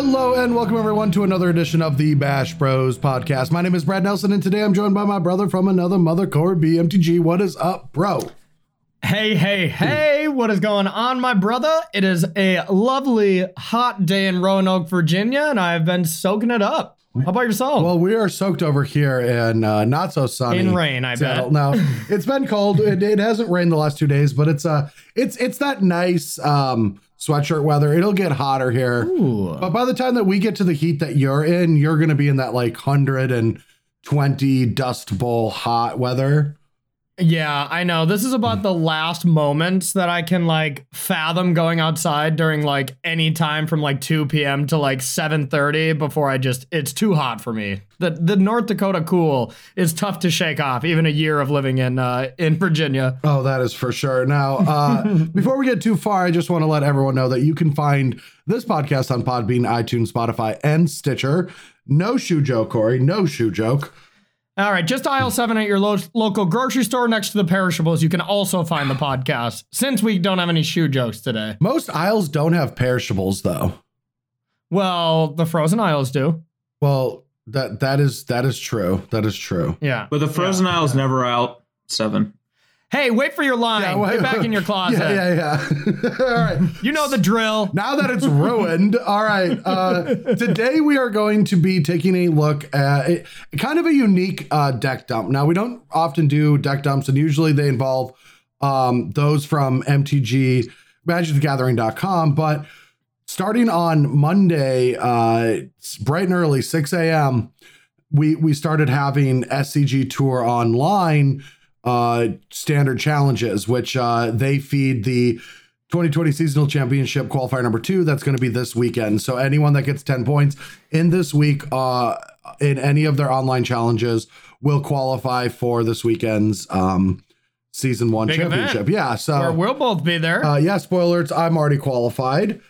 Hello and welcome everyone to another edition of the Bash Bros podcast. My name is Brad Nelson and today I'm joined by my brother from another mother core BMTG. What is up, bro? Hey, hey, hey, what is going on, my brother? It is a lovely hot day in Roanoke, Virginia, and I've been soaking it up. How about yourself? Well, we are soaked over here in uh, not so sunny In rain, I Seattle. bet. Now it's been cold. It, it hasn't rained the last two days, but it's uh it's it's that nice um sweatshirt weather. It'll get hotter here. Ooh. But by the time that we get to the heat that you're in, you're gonna be in that like hundred and twenty dust bowl hot weather. Yeah, I know. This is about the last moments that I can like fathom going outside during like any time from like 2 p.m. to like 7:30 before I just it's too hot for me. The the North Dakota cool is tough to shake off even a year of living in uh in Virginia. Oh, that is for sure. Now, uh, before we get too far, I just want to let everyone know that you can find this podcast on Podbean, iTunes, Spotify, and Stitcher. No shoe joke, Corey. No shoe joke. All right, just aisle seven at your lo- local grocery store next to the perishables. You can also find the podcast since we don't have any shoe jokes today. Most aisles don't have perishables, though. Well, the frozen aisles do. Well, that that is that is true. That is true. Yeah. But the frozen Yeah. aisle's never out seven. Hey, wait for your line. Yeah, wait- Get back in your closet. Yeah, yeah, yeah. All right. You know the drill. Now that it's ruined, all right. Uh, today we are going to be taking a look at a, kind of a unique uh, deck dump. Now we don't often do deck dumps, and usually they involve um, those from MTG, MagicTheGathering.com. But starting on Monday, uh, bright and early, 6 a.m. We we started having SCG Tour online uh, standard challenges, which uh, they feed the 2020 seasonal championship qualifier number two. That's going to be this weekend. So anyone that gets 10 points in this week uh, in any of their online challenges will qualify for this weekend's um, season one Big event. championship. Yeah. So we'll both be there. uh, yeah, spoilers. I'm already qualified.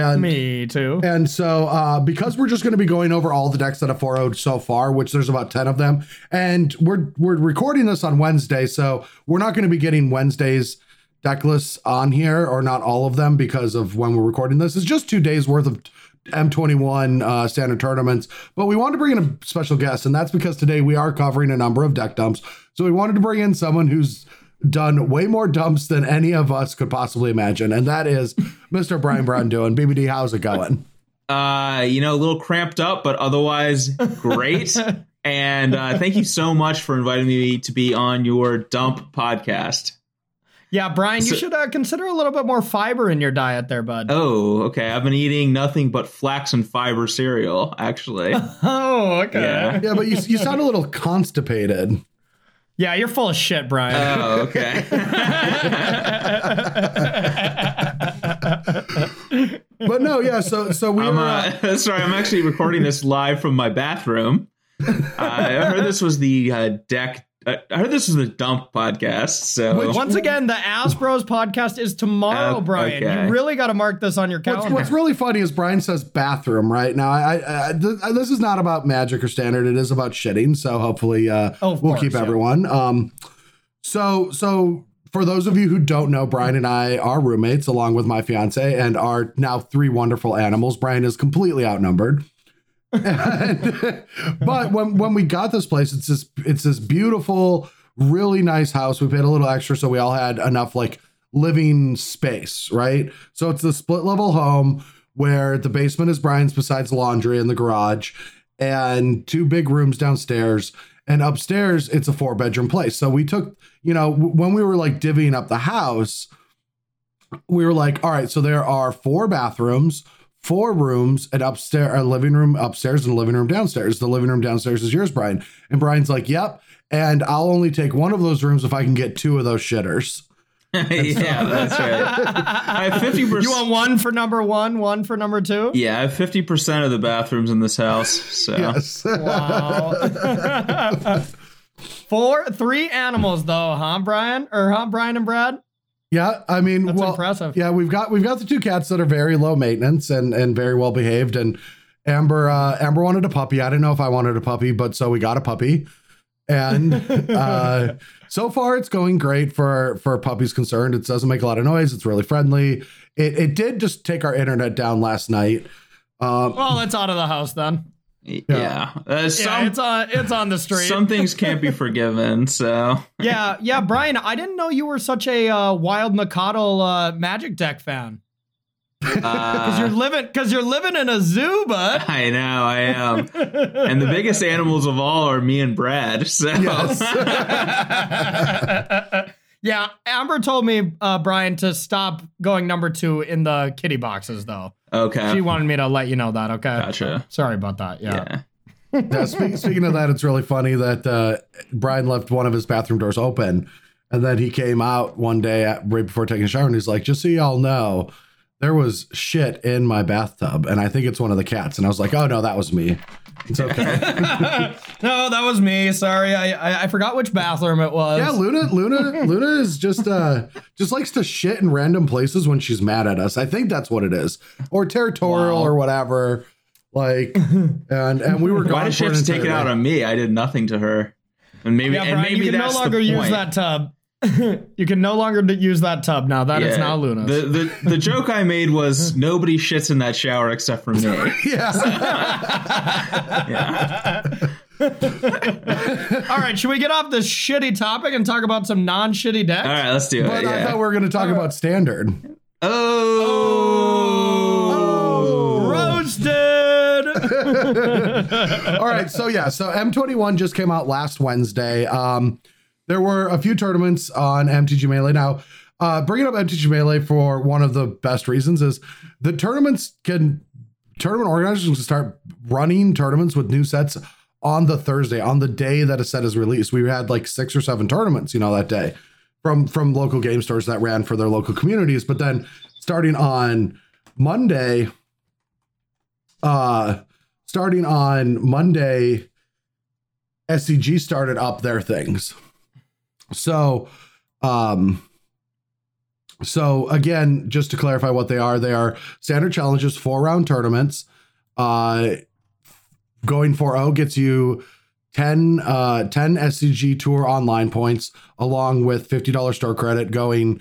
And Me too. and so, uh, because we're just going to be going over all the decks that have 4 so far, which there's about 10 of them, and we're we're recording this on Wednesday, so we're not going to be getting Wednesday's deck lists on here, or not all of them, because of when we're recording this. It's just two days worth of M21 uh, standard tournaments, but we wanted to bring in a special guest, and that's because today we are covering a number of deck dumps. So we wanted to bring in someone who's done way more dumps than any of us could possibly imagine, and that is Mr. Brian Braun-Duin. BBD, how's it going? Uh, you know, a little cramped up, but otherwise great. and uh, thank you so much for inviting me to be on your dump podcast. Yeah, Brian, you So- should uh, consider a little bit more fiber in your diet there, bud. Oh, okay. I've been eating nothing but flax and fiber cereal, actually. Oh, okay. Yeah. Yeah, but you, you sound a little constipated. Yeah, you're full of shit, Brian. Oh, okay. But no, yeah. So so we I'm were. Uh, uh, sorry, I'm actually recording this live from my bathroom. Uh, I heard this was the uh, deck. I heard this was a dump podcast. So Once again, the Ass Bros podcast is tomorrow, Uh, Brian. okay. You really got to mark this on your calendar. what's really funny is Brian says bathroom right now. I, I, I th- this is not about magic or standard. It is about shitting. So hopefully, uh, Oh, we'll course, keep yeah. everyone. Um, so so for those of you who don't know, Brian and I are roommates along with my fiance and are now three wonderful animals. Brian is completely outnumbered. And- but when when we got this place, it's this it's this beautiful, really nice house. We paid a little extra, so we all had enough like living space, right? So it's the split level home where the basement is Brian's besides laundry and the garage, and two big rooms downstairs. And upstairs, it's a four bedroom place. So we took, you know, when we were like divvying up the house, we were like, all right, so there are four bathrooms, four rooms, an upstairs, a living room upstairs, and a living room downstairs. The living room downstairs is yours, Brian. And Brian's like, yep. And I'll only take one of those rooms if I can get two of those shitters. yeah, that's right. I have fifty you want one for number one, one for number two? Yeah, I have fifty percent of the bathrooms in this house. So Yes. Wow. Four, three animals though, huh, Brian? Or huh, Brian and Brad? Yeah, I mean, That's well, impressive. Yeah, we've got we've got the two cats that are very low maintenance and and very well behaved. And Amber uh, Amber wanted a puppy. I didn't know if I wanted a puppy, but so we got a puppy. And uh, so far, it's going great for for puppies concerned. It doesn't make a lot of noise. It's really friendly. It it did just take our internet down last night. Um, Well, it's out of the house then. Yeah. Uh, Yeah, it's on it's on the street. some things can't be forgiven. So yeah, yeah, Brian, I didn't know you were such a uh, wild McConnell uh, Magic deck fan. Because uh, you're living because you're living in a zoo, bud. I know I am, and the biggest animals of all are me and Brad. So Yes. Yeah, Amber told me, uh, Brian, to stop going number two in the kitty boxes, though. okay, She wanted me to let you know that. Okay. gotcha. Sorry about that. Yeah. Yeah. yeah, speak, speaking of that, it's really funny that uh, Brian left one of his bathroom doors open, and then he came out one day at, right before taking a shower, and he's like, "Just so y'all know, there was shit in my bathtub, and I think it's one of the cats." And I was like, "Oh no, that was me. It's okay." no, that was me. Sorry, I, I I forgot which bathroom it was. yeah, Luna, Luna, Luna is just uh just likes to shit in random places when she's mad at us. I think that's what it is, or territorial Wow. or whatever. Like, and and we were going Why did she for have to take it out day. on me? I did nothing to her, and maybe yeah, and Brian, maybe you can no longer the use point. that tub. you can no longer use that tub now. That is Yeah. now Luna's. The, the the joke I made was nobody shits in that shower except for me. Yeah. Yeah. All right, should we get off this shitty topic and talk about some non-shitty decks? All right, let's do it. But I thought we were going to talk about standard. Oh. Roasted. All right, so yeah, so M21 just came out last Wednesday. Um, there were a few tournaments on MTG Melee. Now, uh, bringing up MTG Melee for one of the best reasons is the tournaments can tournament organizers can start running tournaments with new sets on the Thursday, on the day that a set is released. We had like six or seven tournaments, you know, that day from from local game stores that ran for their local communities. But then starting on Monday, uh starting on Monday, SCG started up their things. So um so again, just to clarify what they are, they are standard challenges, four round tournaments. Uh going 4-0 gets you 10 uh 10 SCG tour online points along with $50 store credit going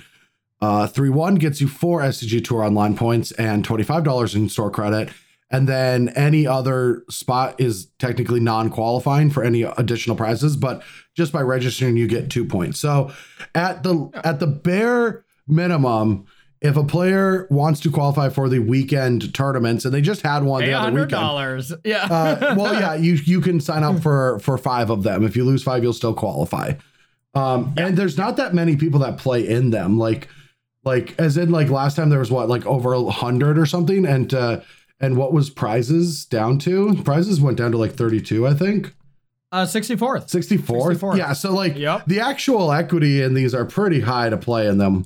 uh 3-1 gets you 4 SCG tour online points and $25 in store credit and then any other spot is technically non-qualifying for any additional prizes but just by registering you get 2 points. So at the at the bare minimum if a player wants to qualify for the weekend tournaments and they just had one the other weekend dollars. Yeah. uh, well, yeah, you you can sign up for for five of them. If you lose five, you'll still qualify. Um, and there's not that many people that play in them. Like, like as in like last time there was what like over a hundred or something, and uh, and what was prizes down to? Prizes went down to like 32, I think. Uh, 64th. 64th. 64th. Yeah, so like Yep. the actual equity in these are pretty high to play in them.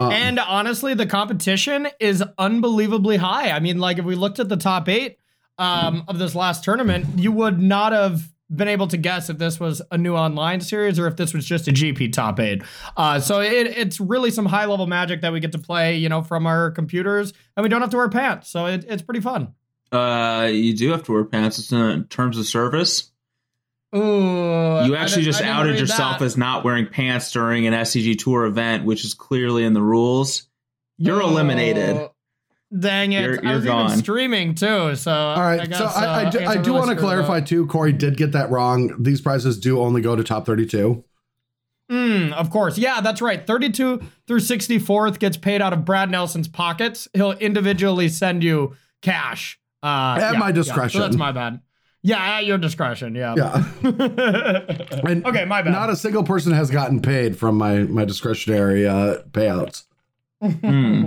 Um, And honestly, the competition is unbelievably high. I mean, like if we looked at the top eight um, of this last tournament, you would not have been able to guess if this was a new online series or if this was just a GP top eight. Uh, so it, it's really some high level magic that we get to play, you know, from our computers, and we don't have to wear pants. So it, it's pretty fun. Uh, you do have to wear pants. It's in terms of service. Ooh, You actually just outed yourself that. as not wearing pants during an SCG tour event, which is clearly in the rules. You're Oh, eliminated. Dang it! You're- I you're was gone. even streaming too. So All right, I guess, so I, I uh, do, I do really want to clarify up. too. Corey did get that wrong. These prizes do only go to top 32. Mm, of course. Yeah, that's right. 32 through 64th gets paid out of Brad Nelson's pockets. He'll individually send you cash. Uh, At yeah, my yeah. discretion. So that's my bad. Yeah, at your discretion. Yeah. Yeah. And okay, my bad. Not a single person has gotten paid from my my discretionary uh, payouts, Hmm.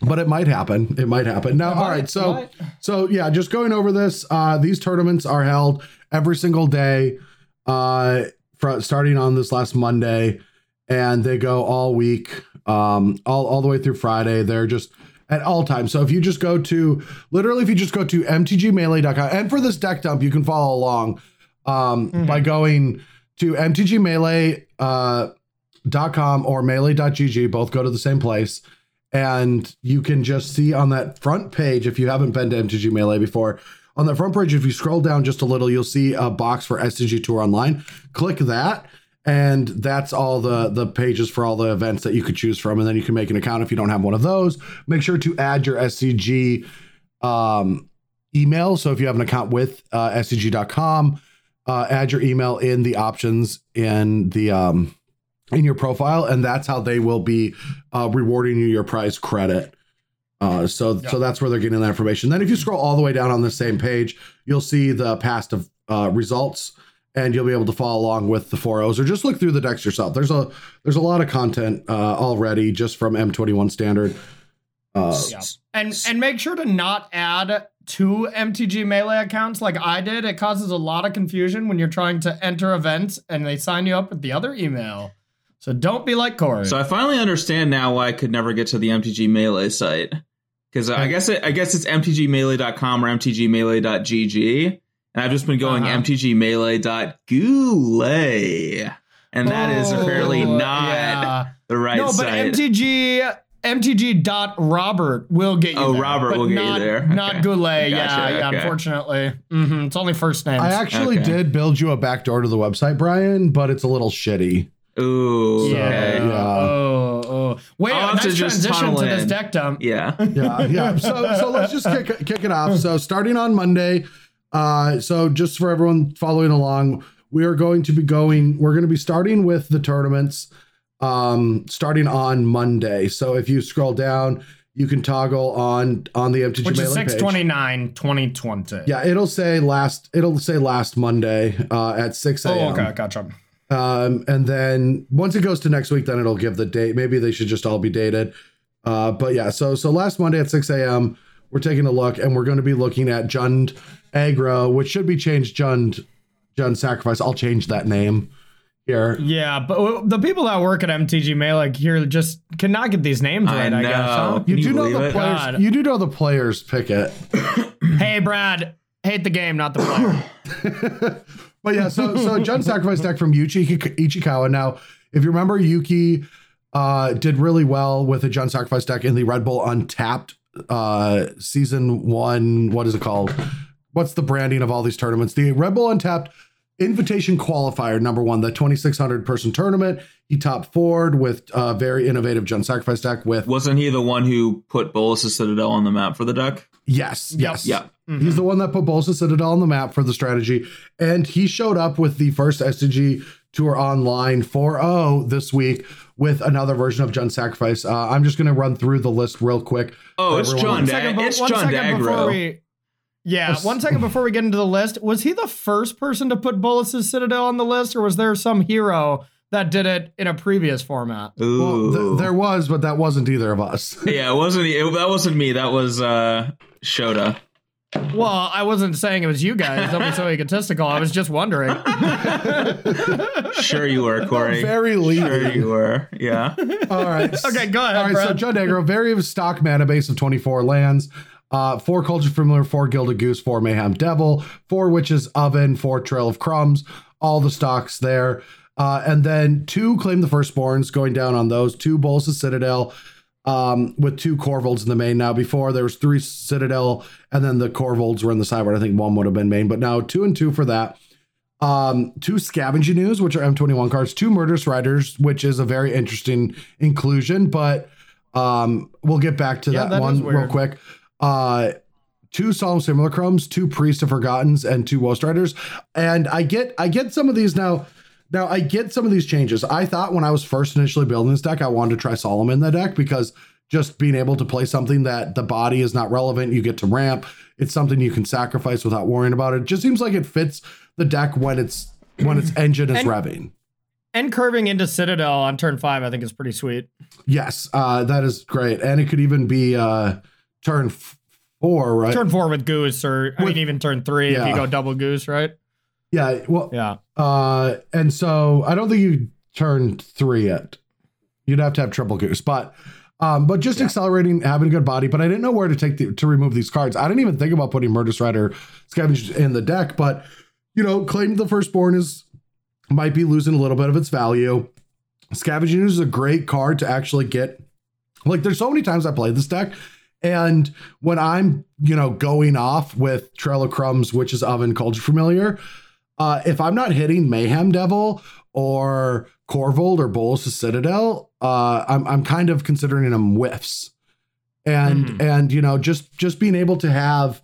but it might happen. It might happen. Now, all right. So, Might. so yeah, just going over this. Uh, these tournaments are held every single day, uh, from starting on this last Monday, and they go all week, um, all all the way through Friday. They're just at all times. So if you just go to literally, if you just go to mtgmelee.com, and for this deck dump, you can follow along um, by going to mtgmelee uh, or melee.gg. Both go to the same place. And you can just see on that front page, if you haven't been to MTG Melee before, on the front page, if you scroll down just a little, you'll see a box for SCG Tour Online. Click that, and that's all the the pages for all the events that you could choose from. And then you can make an account if you don't have one of those. Make sure to add your SCG um, email. So if you have an account with uh, SCG.com, uh, add your email in the options in the um, in your profile, and that's how they will be uh, rewarding you your prize credit. Uh, so Yeah. so that's where they're getting that information. Then if you scroll all the way down on the same page, you'll see the past of uh, results, and you'll be able to follow along with the four O's or just look through the decks yourself. There's a there's a lot of content uh, already just from M21 standard. Uh, Yeah. And and make sure to not add two MTG Melee accounts like I did. It causes a lot of confusion when you're trying to enter events and they sign you up with the other email. So don't be like Corey. So I finally understand now why I could never get to the MTG Melee site. Because I guess it, I guess it's mtgmelee.com or mtgmelee.gg, and I've just been going Uh-huh. mtgmelee.goulet, and that is Oh, apparently not yeah. the right no, but site. MTG MTG dot Robert will get you. Oh, there, Robert will get you not, there. Not Okay. Goulet. Gotcha, yeah, yeah. okay. Unfortunately, hmm it's only first names. I actually Okay. did build you a backdoor to the website, Brian, but it's a little shitty. Ooh, yeah. okay. Yeah. Oh, oh. Wait, I'll a have to just transition tunnel to this deck dump. Yeah. yeah, yeah. So so let's just kick kick it off. So starting on Monday, uh, so just for everyone following along, we are going to be going. We're going to be starting with the tournaments, um, starting on Monday. So if you scroll down, you can toggle on on the MTG Which is Melee page. 629 2020. Yeah, it'll say last. It'll say last Monday uh, at 6 a.m. Oh, okay. Gotcha. Um, and then once it goes to next week, then it'll give the date. Maybe they should just all be dated. Uh, but yeah, so so last Monday at 6 a.m., we're taking a look and we're going to be looking at Jund Agro, which should be changed Jund Jund Sacrifice. I'll change that name here. Yeah, but the people that work at MTG Melee here just cannot get these names I right, I, guess. Huh? know. You, do you know the it? players. God. You do know the players pick it. Hey, Brad, hate the game, not the player. but yeah, so so Jund Sacrifice deck from Yuki Ichikawa. Now, if you remember, Yuki uh, did really well with a Jund Sacrifice deck in the Red Bull Untapped uh, season one. What is it called? What's the branding of all these tournaments? The Red Bull Untapped Invitation Qualifier, number one, the 2,600 person tournament. He topped forward with a very innovative Jund Sacrifice deck with, Wasn't he the one who put Bolas' Citadel on the map for the deck? yes, yes. Yep. He's the one that put Bolas Citadel on the map for the strategy. And he showed up with the first SCG Tour Online 4.0 this week with another version of Jund Sacrifice. Uh, I'm just going to run through the list real quick. Oh, it's Everyone- John. One Da- second, it's one John second before Dagro. We. Yeah, Yes. one second before we get into the list, was he the first person to put Bolas's Citadel on the list, or was there some hero that did it in a previous format? Well, th- there was, but that wasn't either of us. yeah, it wasn't. It, that wasn't me. That was uh, Shota. Well, I wasn't saying it was you guys. Don't be so egotistical. I was just wondering. Sure, you were, Corey. Very Sure, you were. Yeah. All right. Okay, go ahead, All right, Brad. so Jund Aggro, very stock mana base of 24 lands. Uh, four Cauldron Familiar, four Gilded Goose, four Mayhem Devil, four Witches Oven, four Trail of Crumbs, all the stocks there. Uh, and then two Claim the Firstborns going down on those, two Bolas Citadel, um, with two Korvolds in the main. Now, before there was three Citadel, and then the Korvolds were in the sideboard. I think one would have been main, but now two and two for that. Um, two Scavenging Ooze, which are M21 cards, two Murderous Riders, which is a very interesting inclusion, but um, we'll get back to Yeah, that, that one real quick. Uh, two Solemn Simulacrums, two Priests of Forgottens, and two Woe Riders. And I get I get some of these now. Now I get some of these changes. I thought when I was first initially building this deck, I wanted to try Solemn in the deck because just being able to play something that the body is not relevant, you get to ramp. It's something you can sacrifice without worrying about it. Just seems like it fits the deck when it's when its engine is And- revving. and curving into Citadel on turn five, I think is pretty sweet. Yes, uh, that is great, and it could even be uh, turn f- four, right? Turn four with Goose, or I With- mean, even turn three if you go double Goose, right? yeah, well, Yeah. Uh, and so I don't think you turn three yet. You'd have to have triple goose, but um, but just accelerating, having a good body. But I didn't know where to take the, to remove these cards. I didn't even think about putting Murder Strider Scavenge in the deck, but you know, claim the firstborn is might be losing a little bit of its value. Scavenging is a great card to actually get. Like, there's so many times I played this deck, and when I'm, you know, going off with Trail of Crumbs, Witch's Oven, Cauldron Familiar, uh, if I'm not hitting Mayhem Devil or Korvold or Bolas' Citadel, uh, I'm, I'm kind of considering them whiffs. and Mhm. and you know just just being able to have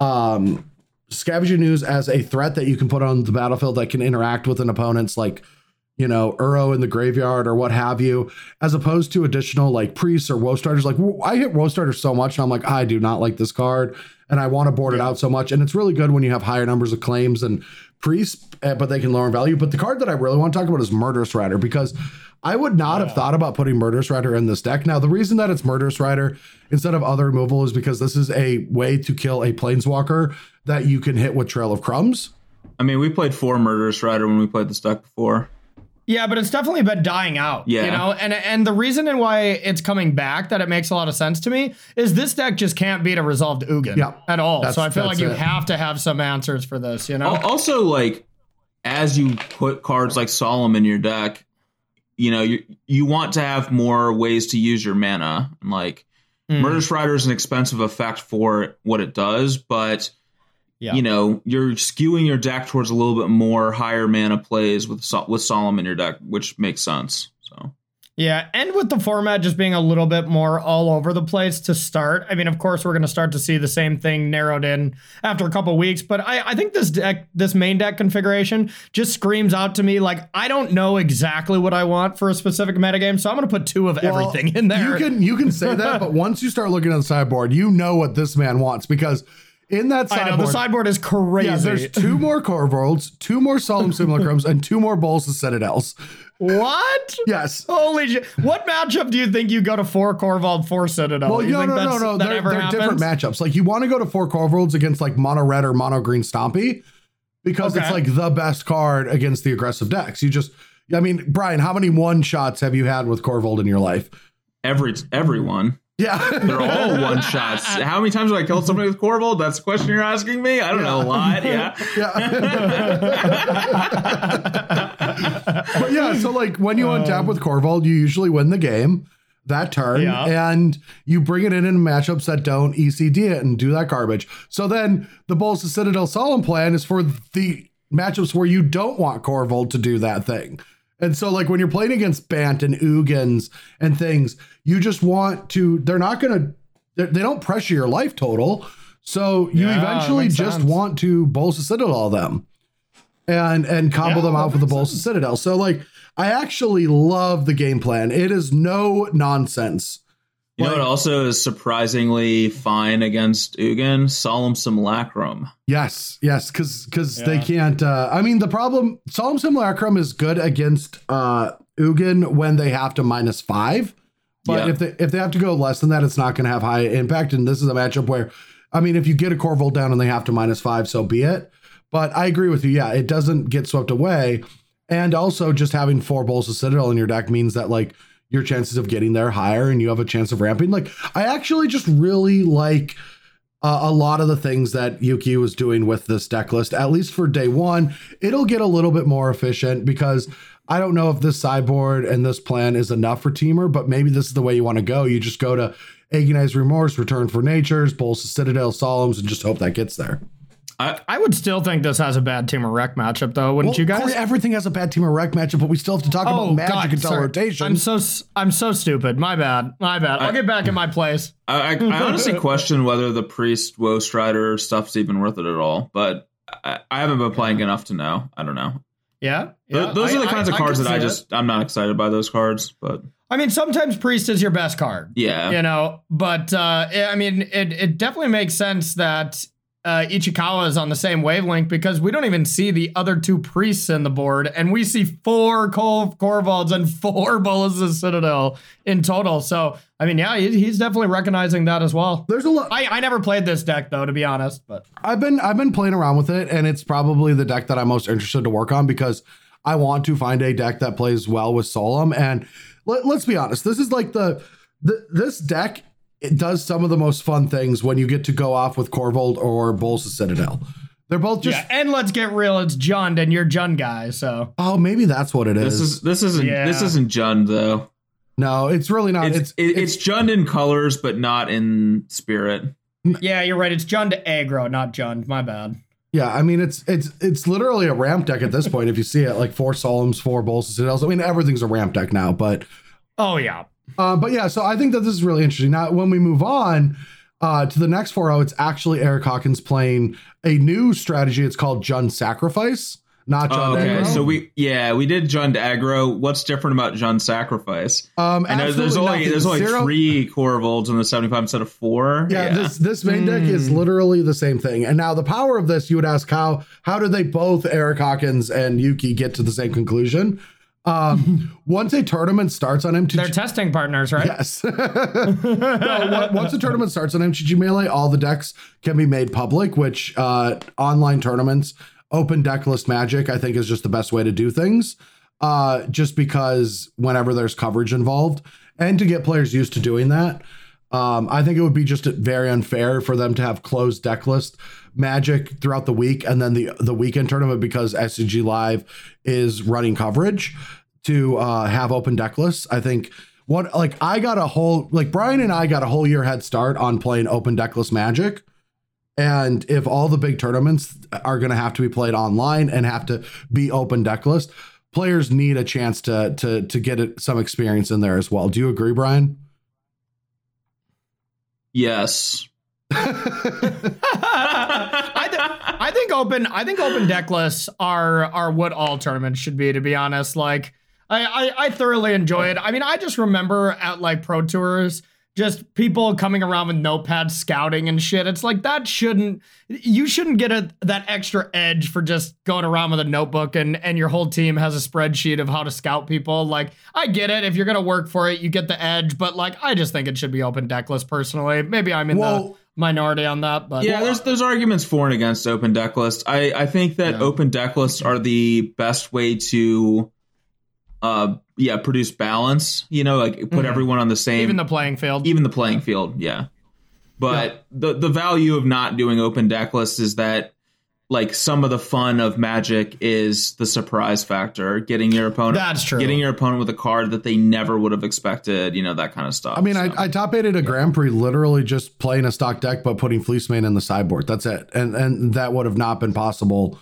um Scavenging Ooze as a threat that you can put on the battlefield that can interact with an opponent's like you know Uro in the graveyard or what have you, as opposed to additional like priests or Woe Striders. Like I hit Woe Striders so much, and I'm like I do not like this card, and I want to board it out so much. And it's really good when you have higher numbers of claims and priests, eh, but they can lower in value. But the card that I really want to talk about is Murderous Rider because I would not have thought about putting Murderous Rider in this deck. Now, the reason that it's Murderous Rider instead of other removal is because this is a way to kill a Planeswalker that you can hit with Trail of Crumbs. I mean, we played four Murderous Rider when we played this deck before. Yeah, but it's definitely been dying out. Yeah. You know, and and the reason and why it's coming back that it makes a lot of sense to me is this deck just can't beat a resolved Ugin Yeah. at all. That's- so I feel like that's you have to have some answers for this, you know? Also, like as you put cards like Solemn in your deck, you know you you want to have more ways to use your mana. Like Hmm. Murderous Rider is an expensive effect for what it does, but Yeah. you know you're skewing your deck towards a little bit more higher mana plays with Sol- with Solemn in your deck, which makes sense. So Yeah, and with the format just being a little bit more all over the place to start. I mean, of course, we're going to start to see the same thing narrowed in after a couple weeks, but I, I think this deck, this main deck configuration, just screams out to me like I don't know exactly what I want for a specific metagame, so I'm going to put two of Well, everything in there. You can you can say that, but once you start looking at the sideboard, you know what this man wants because in that I know sideboard, the sideboard is crazy. yeah, there's two more Korvolds, two more Solemn Simulacrums, and two more Bolas of Citadels. what? Yes. Holy shit! What matchup do you think you go to four Korvold, four Citadel? Well, you no, think no, no, that's- no. They're, they're different matchups. Like you want to go to four Korvolds against like mono red or mono green Stompy because it's like the best card against the aggressive decks. You just, I mean, Brian, how many one shots have you had with Korvold in your life? every everyone. Yeah. They're all one shots. How many times have I killed somebody with Korvold? That's the question you're asking me. I don't know a lot. Yeah. yeah. but yeah, so like when you um, untap with Korvold, you usually win the game that turn Yeah. and you bring it in in matchups that don't ECD it and do that garbage. So then the Bolas of Citadel Solemn plan is for the matchups where you don't want Korvold to do that thing. And so like when you're playing against Bant and Ugins and things, you just want to, they're not going to, they don't pressure your life total. So you Yeah, eventually just sense. want to of Citadel them and and combo Yeah, them out with the Bolas Citadel. So like I actually love the game plan. It is no nonsense. You know Like- what also is surprisingly fine against Ugin? Solemn Simulacrum. Yes, yes, because because they can't. Uh, I mean, the problem Solemn Simulacrum is good against uh, Ugin when they have to minus five, but Yeah. if they if they have to go less than that, it's not going to have high impact. And this is a matchup where, I mean, if you get a Korvold down and they have to minus five, so be it. But I agree with you. Yeah, it doesn't get swept away, and also just having four Bolas of Citadel in your deck means that like your chances of getting there higher and you have a chance of ramping. Like I actually just really like uh, a lot of the things that Yuki was doing with this deck list, at least for day one. It'll get a little bit more efficient because I don't know if this sideboard and this plan is enough for Temur, but maybe this is the way you want to go. You just go to Agonize Remorse, Return for Natures, of Citadel, Solemns, and just hope that gets there. I, I would still think this has a bad Temur Rec matchup, though, wouldn't Well, you guys? Corey, everything has a bad Temur Rec matchup, but we still have to talk about magic until Oh, sorry. rotation. I'm so I'm so stupid. My bad. My bad. I'll I- get back in my place. I, I, honestly question whether the Priest Woe Strider stuff's even worth it at all, but I, I haven't been playing enough to know. I don't know. Yeah. Th- those are the kinds of cards that I see it. just, I'm not excited by those cards, but I mean, sometimes priest is your best card. yeah. You know, but uh, I mean, it it definitely makes sense that uh, Ichikawa is on the same wavelength because we don't even see the other two priests in the board, and we see four Cor- Korvolds and four Bolas of Citadel in total. So, I mean, yeah, he- he's definitely recognizing that as well. There's a lot. I, I never played this deck though, to be honest, but I've been I've been playing around with it, and it's probably the deck that I'm most interested to work on because I want to find a deck that plays well with Solemn. And let, let's be honest, this is like the, the this deck. It does some of the most fun things when you get to go off with Korvold or Bolas of Citadel. They're both just yeah. And let's get real, it's Jund, and you're Jund guy, so oh maybe that's what it is. This is this isn't Yeah. this isn't Jund though. no, it's really not. It's It's it, it's Jund in colors, but not in spirit. yeah, you're right. It's Jund aggro, not Jund. My bad. Yeah, I mean it's it's it's literally a ramp deck at this point. If you see it, like four Solemns, four Bolas of Citadels. I mean everything's a ramp deck now, but Oh yeah. Uh, but yeah, so I think that this is really interesting. Now, when we move on uh, to the next 4 0, it's actually Eric Hawkins playing a new strategy. It's called Jund Sacrifice, not Jund Oh, okay, Aggro. so we yeah we did Jund aggro. What's different about Jund sacrifice? um, I know there's only nothing. there's only Zero- three Korvolds in the 75 instead of four. Yeah, this this main deck Hmm. is literally the same thing. And now the power of this, you would ask how how did they both Eric Hawkins and Yuki get to the same conclusion? Um, once a tournament starts on MTG, They're testing partners, right? Yes. no, once a tournament starts on MTG Melee, all the decks can be made public, which uh, online tournaments, open deck list magic, I think is just the best way to do things. Uh, just because whenever there's coverage involved, and to get players used to doing that, um, I think it would be just very unfair for them to have closed deck list magic throughout the week and then the the weekend tournament because SCG Live is running coverage to uh, have open deck lists. I think what like I got a whole like Brian and I got a whole year head start on playing open deck list magic. And if all the big tournaments are going to have to be played online and have to be open deck list, players need a chance to to to get some experience in there as well. Do you agree, Brian? Yes. I, th- I think open I think open deck lists are are what all tournaments should be. To be honest, like I, I I thoroughly enjoy it. I mean, I just remember at like pro tours. Just people coming around with notepads scouting and shit. It's like that shouldn't you shouldn't get a, that extra edge for just going around with a notebook and and your whole team has a spreadsheet of how to scout people. Like I get it if you're gonna work for it, you get the edge. But like I just think it should be open deck list personally. Maybe I'm in the minority on that, but Yeah, there's there's arguments for and against open deck lists. I I think that Yeah. open decklists are the best way to uh yeah, produce balance, you know, like put Mhm. everyone on the same even the playing field. even the playing field, yeah. But the the value of not doing open deck lists is that like some of the fun of magic is the surprise factor, getting your opponent That's true. getting your opponent with a card that they never would have expected, you know, that kind of stuff. I mean, So- I, I top aided a Grand Prix literally just playing a stock deck, but putting Fleece Mane in the sideboard. That's it. And and that would have not been possible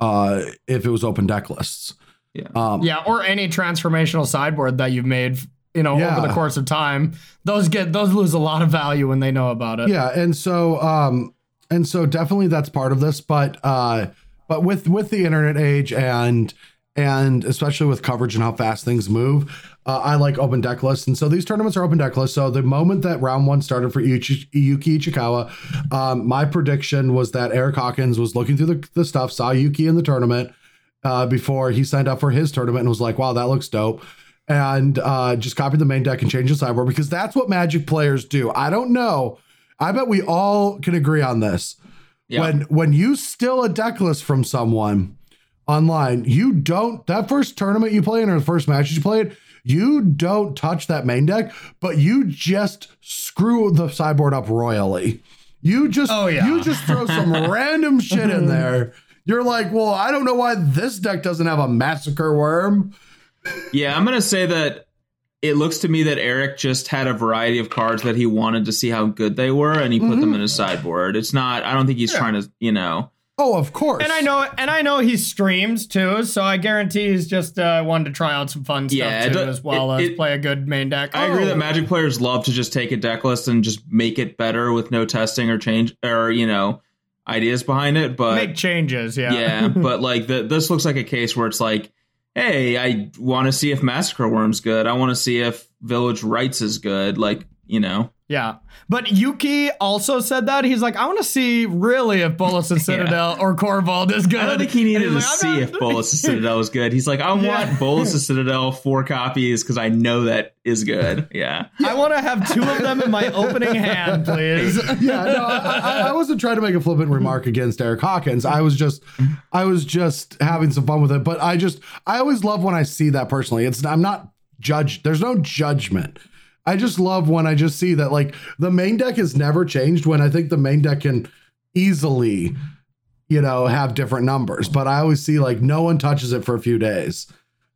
uh, if it was open deck lists. Yeah. Um, Yeah, or any transformational sideboard that you've made, you know, Yeah. over the course of time. Those get those lose a lot of value when they know about it. yeah and so um and so definitely that's part of this but uh but with with the internet age and and especially with coverage and how fast things move uh, i like open deck lists and so these tournaments are open deck lists so the moment that round one started for Yuki, yuki ichikawa um, my prediction was that eric hawkins was looking through the, the stuff saw yuki in the tournament uh, before he signed up for his tournament and was like wow that looks dope and uh, just copied the main deck and changed the sideboard because that's what magic players do i don't know I bet we all can agree on this. Yeah. When when you steal a deck list from someone online, you don't that first tournament you play in or the first match you play in, you don't touch that main deck, but you just screw the sideboard up royally. You just Oh, yeah. you just throw some random shit in there. You're like, well, I don't know why this deck doesn't have a massacre worm. Yeah, I'm gonna say that it looks to me that Eric just had a variety of cards that he wanted to see how good they were, and he put Mm-hmm. them in his sideboard. It's not. I don't think he's trying to. You know. Oh, of course. And I know and I know he streams too, so I guarantee he's just uh, wanted to try out some fun stuff Yeah, it too, does- as well it- as it- play a good main deck. I agree Oh. that Magic players love to just take a deck list and just make it better with no testing or change or you know ideas behind it. But make changes, yeah. yeah, but like the, this looks like a case where it's like, hey, I want to see if Massacre Worm's good. I want to see if Village Rites is good. Like you know. Yeah. But Yuki also said that. He's like, I want to see really if Bolas and Citadel or Korvold is good. I don't think he needed to like, see if not- Bolas of Citadel was good. He's like, I Yeah. want Bolas of Citadel four copies because I know that is good. Yeah. I want to have two of them in my opening hand, please. yeah, no, I, I, I wasn't trying to make a flippant remark against Eric Hawkins. I was just, I was just having some fun with it. But I just, I always love when I see that personally. It's, I'm not judged. There's no judgment. I just love when I just see that like the main deck has never changed. When I think the main deck can easily, you know, have different numbers. But I always see like no one touches it for a few days.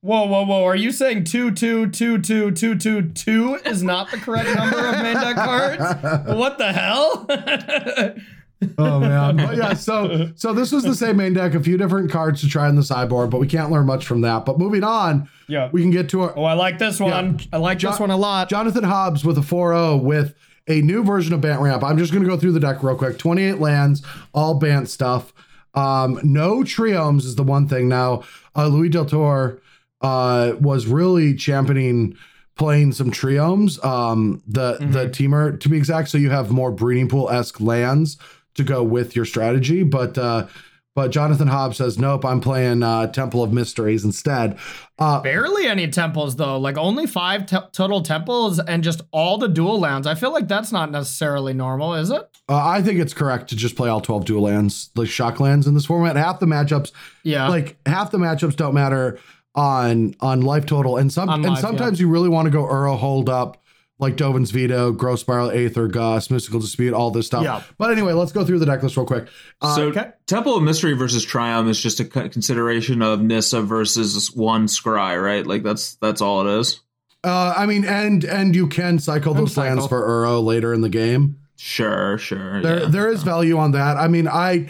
Whoa, whoa, whoa! Are you saying two, two, two, two, two, two, two is not the correct number of main deck cards? What the hell? oh man, but yeah. So so this was the same main deck. A few different cards to try in the sideboard, but we can't learn much from that. But moving on, Yeah. we can get to our Oh, I like this one. I like Jo- this one a lot. Jonathan Hobbs with a 4-0 with a new version of Bant Ramp. I'm just going to go through the deck real quick. 28 lands, all Bant stuff. Um, no triomes is the one thing. Now, uh, Louis Del Toro uh, was really championing playing some triomes. Um, the the Temur to be exact. So you have more breeding pool esque lands to go with your strategy, but. Uh, but Jonathan Hobbs says, nope, I'm playing uh, Temple of Mysteries instead. Uh, Barely any temples though. Like only five te- total temples and just all the dual lands. I feel like that's not necessarily normal, is it? Uh, I think it's correct to just play all 12 dual lands, like shock lands in this format. Half the matchups, Yeah. like half the matchups don't matter on on life total. And some On and life, sometimes you really want to go Uro hold up like Dovin's Veto, Growth Spiral, Aether, Gust, Mystical Dispute, all this stuff. Yeah. But anyway, let's go through the deck list real quick. Uh, so okay. Temple of Mystery versus Triome is just a consideration of Nissa versus one Scry, right? Like that's that's all it is. uh, I mean, and and you can cycle And those lands cycle. for Uro later in the game. Sure, sure. There, yeah. there is value on that. I mean, I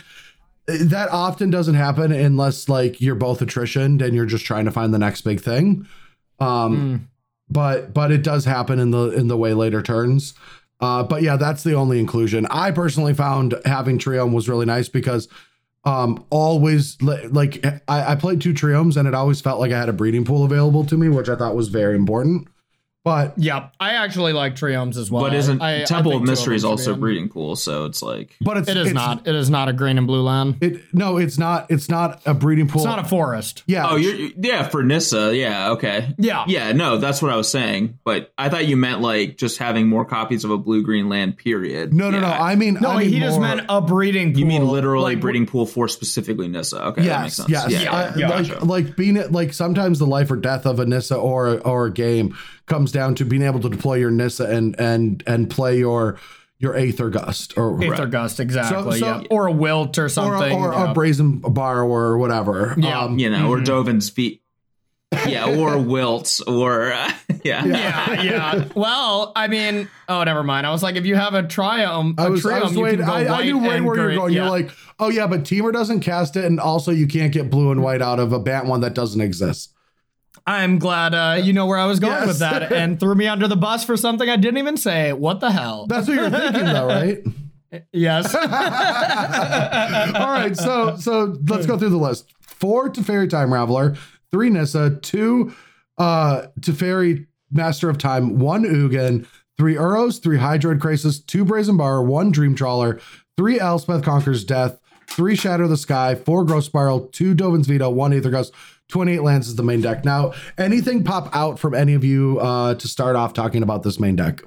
that often doesn't happen unless like you're both attritioned and you're just trying to find the next big thing. Um, Mm. But but it does happen in the in the way later turns. Uh, but yeah, that's the only inclusion. I personally found having Triome was really nice because um always like I, I played two Triomes and it always felt like I had a breeding pool available to me, which I thought was very important. But Yeah, I actually like triomes as well. but isn't I- I Temple think of Mystery is also breeding pool? So it's like but it's It is it's, not. It is not a green and blue land. It no, it's not. It's not a breeding pool. It's not a forest. yeah. oh, you're yeah for Nissa, yeah, okay, Yeah. yeah, no, that's what I was saying. But I thought you meant like just having more copies of a blue green land. Period. No, no, no. Yeah. I mean, No, I mean he just meant a breeding pool. You mean literally Like, breeding pool for specifically Nissa? Okay, that makes Yes, sense. yes. Yeah, I- yeah, like, gotcha. like being it, like sometimes the life or death of a Nissa or or a game comes down to being able to deploy your Nissa and and and play your your Aether Gust or Aether Gust, exactly. so- yeah. Or a wilt or or, something. or yeah. a brazen borrower or whatever. Yeah. Um, you know, or Mhm. Dovin's feet. Yeah, or Wilts, or yeah, yeah, yeah. Well, I mean, oh, never mind. I was like, if you have a triumph, a I was, I triumph, was you waiting. can go I, I white knew right and where you're green. going. Yeah. You're like, oh yeah, but Temur doesn't cast it, and also you can't get blue and white out of a Bant one that doesn't exist. I'm glad uh, you know where I was going Yes. with that, and threw me under the bus for something I didn't even say. What the hell? That's what you're thinking, though, right? yes. All right, so so let's go through the list. Four Teferi Time Raveler, three Nissa, two uh Teferi Master of Time, one Ugin, three Uros, three Hydroid Krasis, two Brazen Bar, one Dream Trawler, three Elspeth Conquers Death, three Shatter the Sky, four Growth Spiral, two Dovin's Veto, one Aether Gust, 28 lands is the main deck. Now, anything pop out from any of you uh to start off talking about this main deck?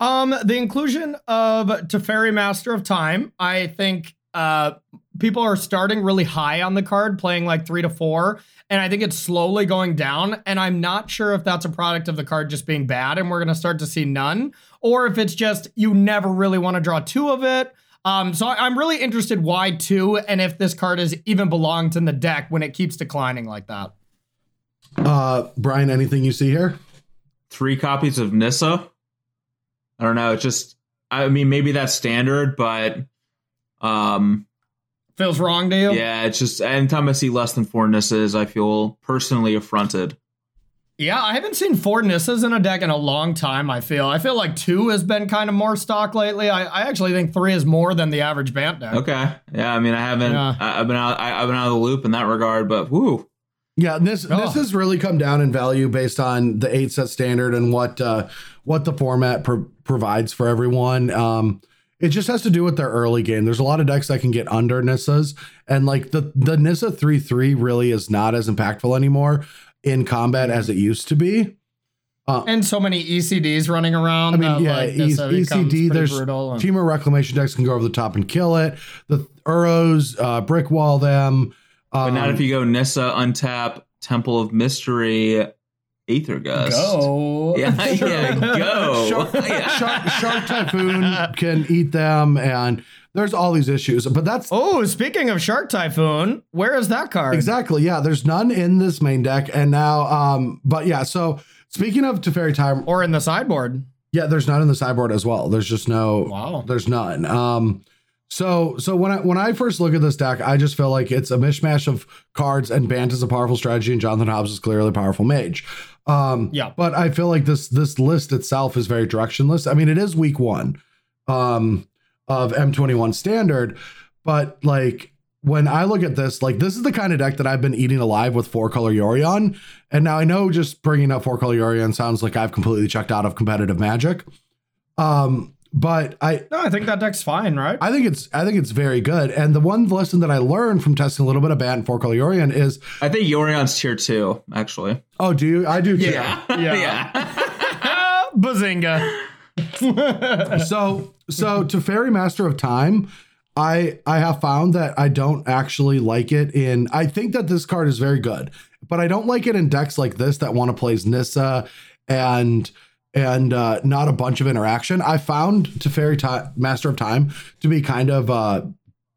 Um, the inclusion of Teferi Master of Time, I think uh people are starting really high on the card, playing like three to four, and I think it's slowly going down. And I'm not sure if that's a product of the card just being bad and we're gonna start to see none, or if it's just you never really want to draw two of it. Um, so I- I'm really interested why two, and if this card is even belongs in the deck when it keeps declining like that. Uh Brian, anything you see here? three copies of Nissa. I don't know. It's just, I mean, maybe that's standard, but um, Feels wrong to you? yeah, it's just anytime I see less than four Nissas, I feel personally affronted. Yeah, I haven't seen four Nissas in a deck in a long time, I feel. I feel like two has been kind of more stock lately. I, I actually think three is more than the average Bant deck. Okay, yeah, I mean, I haven't, Yeah. I, I've been out, I, I've been out of the loop in that regard, but whoo, Yeah, this Oh. this has really come down in value based on the eight set standard and what uh, what the format pro- provides for everyone. Um, it just has to do with their early game. There's a lot of decks that can get under Nissas, and like the the Nissa three three really is not as impactful anymore in combat as it used to be. And so many ECDs running around. I mean, that, yeah, like, E- ECD. There's brutal and- Temur reclamation decks can go over the top and kill it. The Uros uh, brick wall them. but Um, not if you go Nissa, untap, Temple of Mystery, Aether Gust. Go. Yeah, yeah, go. Shark, Yeah. Shark, Shark Typhoon can eat them, and there's all these issues. But that's Oh, speaking of Shark Typhoon, where is that card? exactly yeah. There's none in this main deck, and now, um, but yeah. So speaking of Teferi Time, Or in the sideboard. yeah, there's none in the sideboard as well. There's just no, Wow. there's none. Um, So so when I when I first look at this deck, I just feel like it's a mishmash of cards and Bant is a powerful strategy and Jonathan Hobbs is clearly a powerful mage. Um Yeah. but I feel like this this list itself is very directionless. I mean, it is week one um of M21 standard, but like when I look at this, like this is the kind of deck that I've been eating alive with four color Yorion. And now I know just bringing up four color Yorion sounds like I've completely checked out of competitive magic. Um, but I No, I think that deck's fine, right? I think it's I think it's very good. And the one lesson that I learned from testing a little bit of Bant and four color Yorion is I think Yorion's tier two, actually. oh, do you? I do too. Yeah. Yeah. Bazinga. so so Teferi Master of Time, I I have found that I don't actually like it in I think that this card is very good, but I don't like it in decks like this that want to play Nissa and and uh, not a bunch of interaction. I found Teferi Ti- Master of Time to be kind of uh,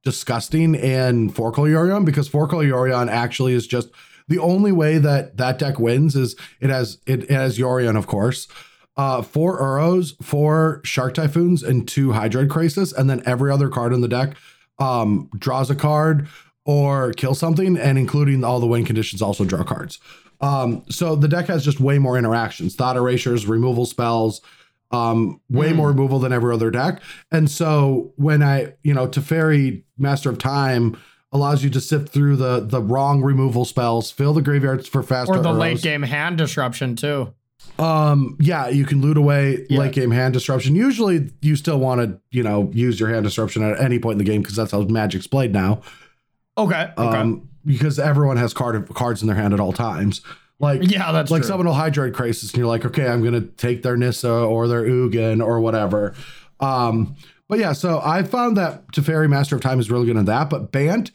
disgusting in Four Color Yorion because Four Color Yorion actually is just the only way that that deck wins is it has it, it has Yorion, of course, uh, four Uros, four Shark Typhoons, and two Hydroid Krasis, and then every other card in the deck um, draws a card or kill something, and including all the win conditions also draw cards. Um, so the deck has just way more interactions, thought erasures, removal spells, um, way more removal than every other deck. And so when I, you know, Teferi Master of Time allows you to sift through the the wrong removal spells, fill the graveyards for faster or the Uros. late game hand disruption too. Um, yeah, you can loot away Yeah. late game hand disruption. Usually, you still want to, you know, use your hand disruption at any point in the game because that's how Magic's played now. Okay. Okay. Um, because everyone has card cards in their hand at all times. Like, yeah, that's like true. someone will Hydroid Krasis, and you're like, okay, I'm gonna take their Nissa or their Ugin or whatever. Um, but yeah, so I found that Teferi Master of Time is really good at that. But Bant,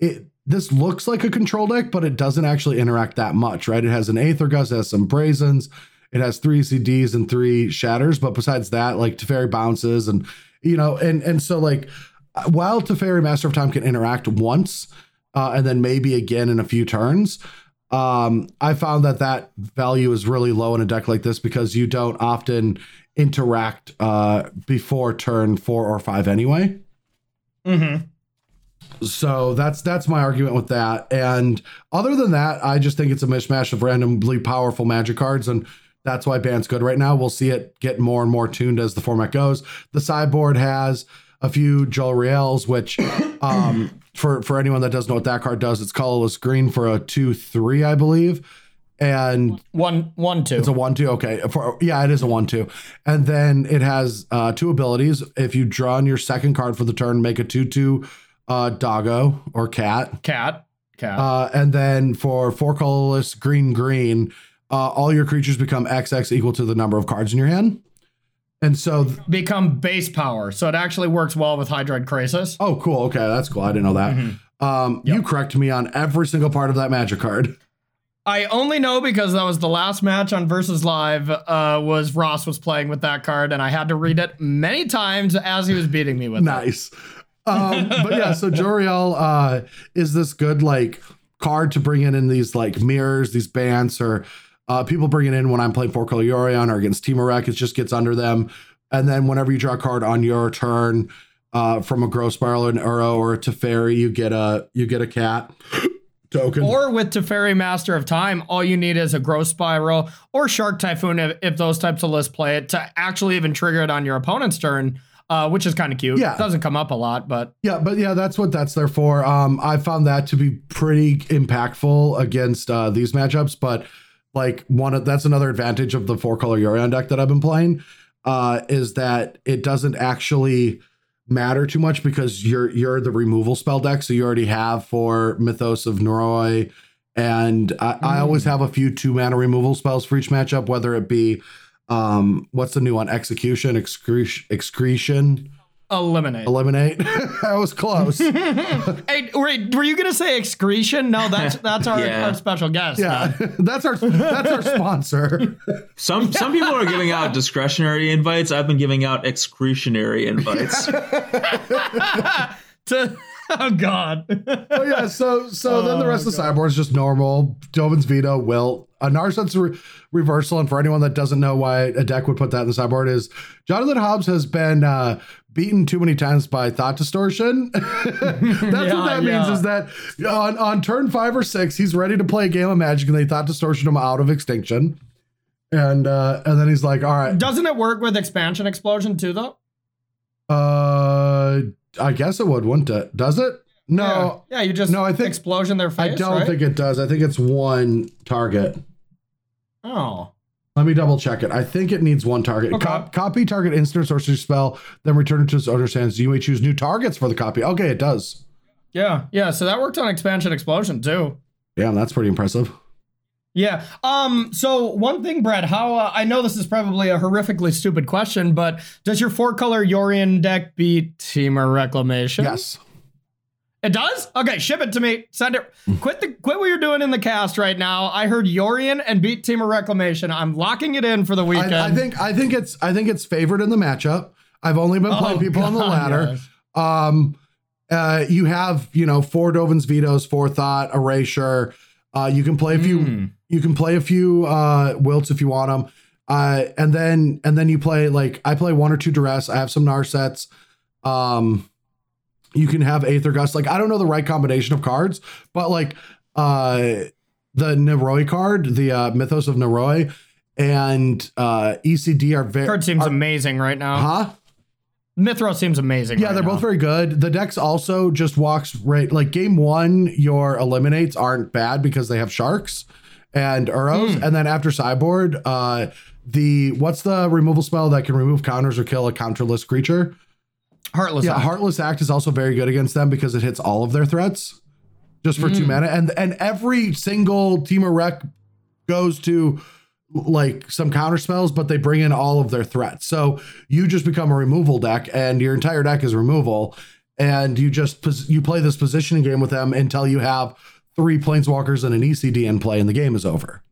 it this looks like a control deck, but it doesn't actually interact that much, right? It has an Aether Gust, it has some Brazens, it has three CDs and three Shatters, but besides that, like Teferi bounces and you know, and and so like while Teferi Master of Time can interact once uh, and then maybe again in a few turns, um, I found that that value is really low in a deck like this because you don't often interact uh, before turn four or five anyway. mm-hmm. So that's that's my argument with that. And other than that, I just think it's a mishmash of randomly powerful magic cards, and that's why Bant's good right now. We'll see it get more and more tuned as the format goes. The sideboard has a few Jolraels, which um, for for anyone that doesn't know what that card does, it's colorless green for a two three, I believe. And One, one, two. it's a one two. Okay, for yeah, it is a one two, and then it has uh, two abilities. If you draw on your second card for the turn, make a two two uh, doggo or cat, cat. Cat. uh, and then for four colorless green green, uh, all your creatures become XX equal to the number of cards in your hand. And so, th- Become base power, so it actually works well with Hydroid Krasis. oh, cool. Okay, that's cool. I didn't know that. Mhm. Um, You correct me on every single part of that magic card. I only know because that was the last match on Versus Live. Uh, was Ross was playing with that card, and I had to read it many times as he was beating me with it. nice. Um, but yeah, so Jolrael uh, is this good like card to bring in in these like mirrors, these bants, or uh, people bring it in when I'm playing four color Yorion or against Temur Rec. It just gets under them, and then whenever you draw a card on your turn uh, from a Growth Spiral, or an Uro, or a Teferi, you get a you get a cat token. Or with Teferi Master of Time, all you need is a Growth Spiral or Shark Typhoon if, if those types of lists play it to actually even trigger it on your opponent's turn, uh, which is kind of cute. Yeah. It Doesn't come up a lot, but Yeah, but yeah, that's what that's there for. Um, I found that to be pretty impactful against uh, these matchups. But like one of that's another advantage of the four color Yorion deck that I've been playing, uh, is that it doesn't actually matter too much because you're you're the removal spell deck, so you already have for Mythos of Nahiri. And I, I always have a few two mana removal spells for each matchup, whether it be um, what's the new one? Execution, excretion, excretion, eliminate. eliminate. that was close. hey, wait, were you gonna say excretion? No, that's that's our, Yeah. our special guest. Yeah, that's our that's our sponsor. Some some people are giving out discretionary invites. I've been giving out excretionary invites. to oh God. Oh yeah, so so then the rest Oh, of the sideboard is just normal. Dovin's Veto, Wilt, a Narset's re- reversal, and for anyone that doesn't know why a deck would put that in the sideboard is Jonathan Hobbs has been uh, beaten too many times by thought distortion. That's what Yeah, that means is that on, on turn five or six, he's ready to play a game of Magic, and they thought distortion him out of extinction, and uh, and then he's like, all right, Doesn't it work with expansion explosion too, though? uh, I guess it would, wouldn't it? Does it? No. Yeah, yeah you just No, I think- explosion their face. I don't right? think it does. I think it's one target. Oh. Let me double check it. I think it needs one target. Okay. Cop- copy target instant or sorcery spell, then return it to its owner's hands. You may choose new targets for the copy. Okay, it does. Yeah, yeah. So that worked on expansion explosion too. Yeah, that's pretty impressive. Yeah. Um. So one thing, Brad. How uh, I know this is probably a horrifically stupid question, but does your four color Yorion deck beat Temur Reclamation? Yes. It does. Okay, ship it to me. Send it. Quit the quit what you're doing in the cast right now. I heard Yorion and beat Temur Reclamation. I'm locking it in for the weekend. I, I think I think it's I think it's favored in the matchup. I've only been playing Oh, people on the God, ladder. yes. Um, uh, you have you know four Dovin's vetoes, four thought erasure. Uh, you can play a few. Mm. You can play a few uh, wilts if you want them. Uh, and then and then you play like I play one or two duress. I have some Narsets. Um, you can have Aether Gust. Like I don't know the right combination of cards, but like uh, the Nahiri card, the uh, Mythos of Nahiri, and uh, ECD are very. Card seems are- amazing right now. Huh? Mithra seems amazing. Yeah, right they're now. both very good. The decks also just walks right like game one, your eliminates aren't bad because they have sharks and Uros. Hmm. And then after sideboard, uh the what's the removal spell that can remove counters or kill a counterless creature? Heartless. Yeah, Act. Heartless Act is also very good against them because it hits all of their threats just for Hmm. two mana. And and every single Temur Rec goes to like some counter spells, but they bring in all of their threats. So you just become a removal deck, and your entire deck is removal. And you just pos- you play this positioning game with them until you have three planeswalkers and an ECD in play, and the game is over.